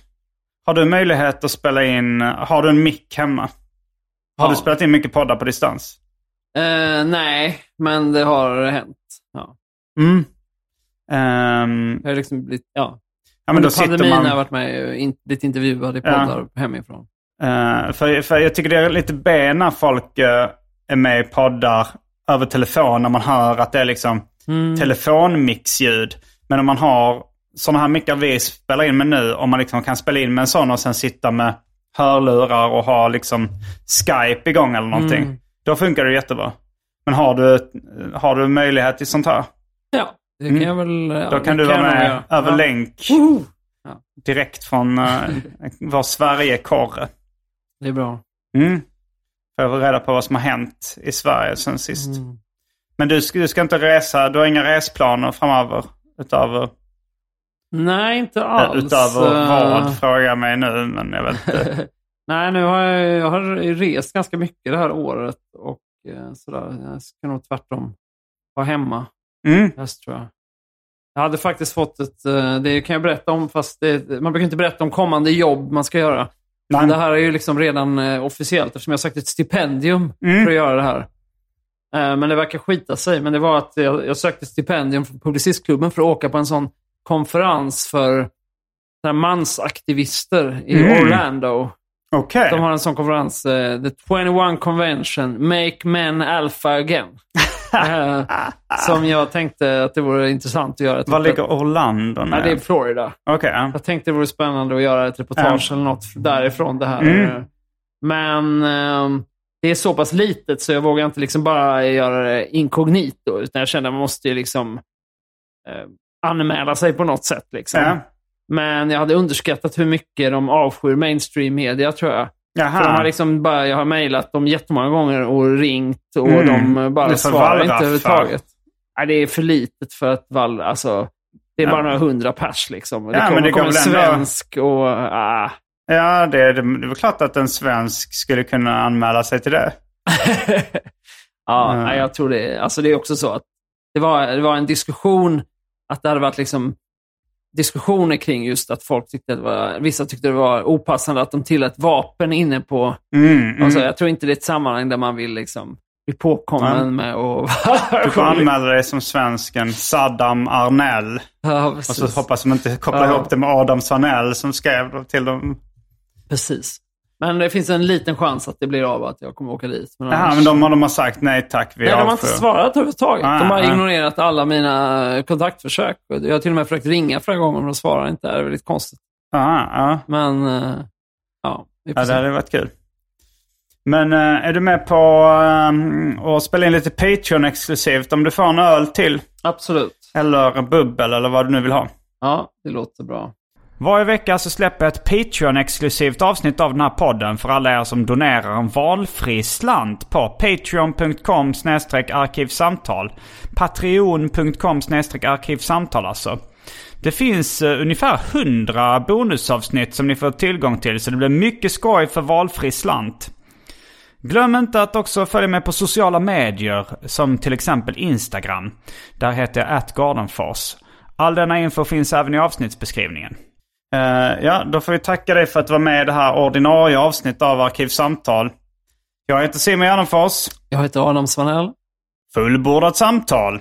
Har du möjlighet att spela in, har du en mick hemma? Har Ja. du spelat in mycket poddar på distans? Eh, nej, men det har hänt. Ja. Mm. Ehm, Jag har liksom blivit, ja. ja, men då pandemin man... har jag varit med och in, blivit intervjuad i Ja. poddar hemifrån. Eh, för, för jag tycker det är lite B när folk eh, är med i poddar över telefon när man hör att det är liksom telefonmixljud. Men om man har sådana här mickar vi spelar in med nu, om man liksom kan spela in med en sån och sen sitta med hörlurar och ha liksom Skype igång eller någonting. Då funkar det jättebra. Men har du, har du möjlighet till sånt här? Ja, det kan jag väl... Ja, Mm. Då kan du vara jag nog med över ja. länk. Ja. Direkt från uh, vår Sverige-korre. Det är bra. Mm. Får jag reda på vad som har hänt i Sverige sen sist. Men du, du ska inte resa, du har inga resplaner framöver? Utöver, Nej, inte alls. utöver Eh, vad, frågar jag mig nu. Men jag vet inte. Nej, nu har jag, jag har rest ganska mycket det här året och eh, sådär. Jag ska nog tvärtom vara hemma Mm. höst tror jag. Jag hade faktiskt fått ett, eh, det kan jag berätta om, fast det, man brukar inte berätta om kommande jobb man ska göra. Men det här är ju liksom redan eh, officiellt eftersom jag har sökt ett stipendium Mm. för att göra det här. Eh, Men det verkar skita sig. Men det var att jag, jag sökte stipendium från Publicistklubben för att åka på en sån konferens för mansaktivister i Mm. Orlando. Okej. De har en sån konferens, eh, The 21 Convention, Make Men Alpha Again. Eh, som jag tänkte att det vore intressant att göra. Var ligger Orlando nu? Ja, det är Florida. Ja. Jag tänkte det vore spännande att göra ett reportage eller något därifrån. Det här. Mm. Men ehm, det är så pass litet så jag vågar inte liksom bara göra det inkognito. Utan jag känner att man måste ju liksom eh, anmäla sig på något sätt. Liksom. Ja. Men jag hade underskattat hur mycket de avskyr mainstream media tror jag. Jaha. För de har liksom bara, jag har mejlat dem jättemånga gånger och ringt och Mm. de bara svarar inte överhuvudtaget. Nej, det är för litet för att vall, alltså, det är Ja. bara några hundra pers liksom. Och det Ja, kommer, det kommer en svensk och... Ah. Ja, det, det, det väl klart att en svensk skulle kunna anmäla sig till det. ja, Mm. nej, jag tror det. Alltså det är också så att det var, det var en diskussion, att det hade varit liksom diskussioner kring just att folk tyckte att det var, vissa tyckte det var opassande att de tillät vapen inne på Mm, mm. Alltså, jag tror inte det är ett sammanhang där man vill liksom bli påkommen Nej. med och... Du får anmäla dig som svensken Saddam Arnell. ja, Och så hoppas de inte kopplar Ja. ihop det med Adam Sanell som skrev till dem. Precis. Men det finns en liten chans att det blir av att jag kommer åka dit. Men annars- men de, de har sagt nej tack, vi Nej, de har inte avskyr. svarat överhuvudtaget. Ah, de har ah. ignorerat alla mina kontaktförsök. Jag har till och med försökt ringa flera gånger, men de svarar inte. Det är väldigt konstigt. Aha, ja. Men, eh, ja, ja, det hade varit kul. Men eh, är du med på eh, att spela in lite Patreon-exklusivt om du får en öl till? Absolut. Eller bubbel eller vad du nu vill ha. Ja, det låter bra. Varje vecka så släpper jag ett Patreon-exklusivt avsnitt av den här podden för alla er som donerar en valfri slant på patreon.com arkivsamtal. Patreon.com arkivsamtal alltså. Det finns uh, ungefär 100 bonusavsnitt som ni får tillgång till så det blir mycket skoj för valfri slant. Glöm inte att också följa med på sociala medier som till exempel Instagram. Där heter jag atgardenfors. All denna info finns även i avsnittsbeskrivningen. Uh, ja, då får vi tacka dig för att du var med i det här ordinarie avsnittet av Arkivsamtal. Jag heter Simon Gärdenfors. Jag heter Adam Svanell. Fullbordat samtal.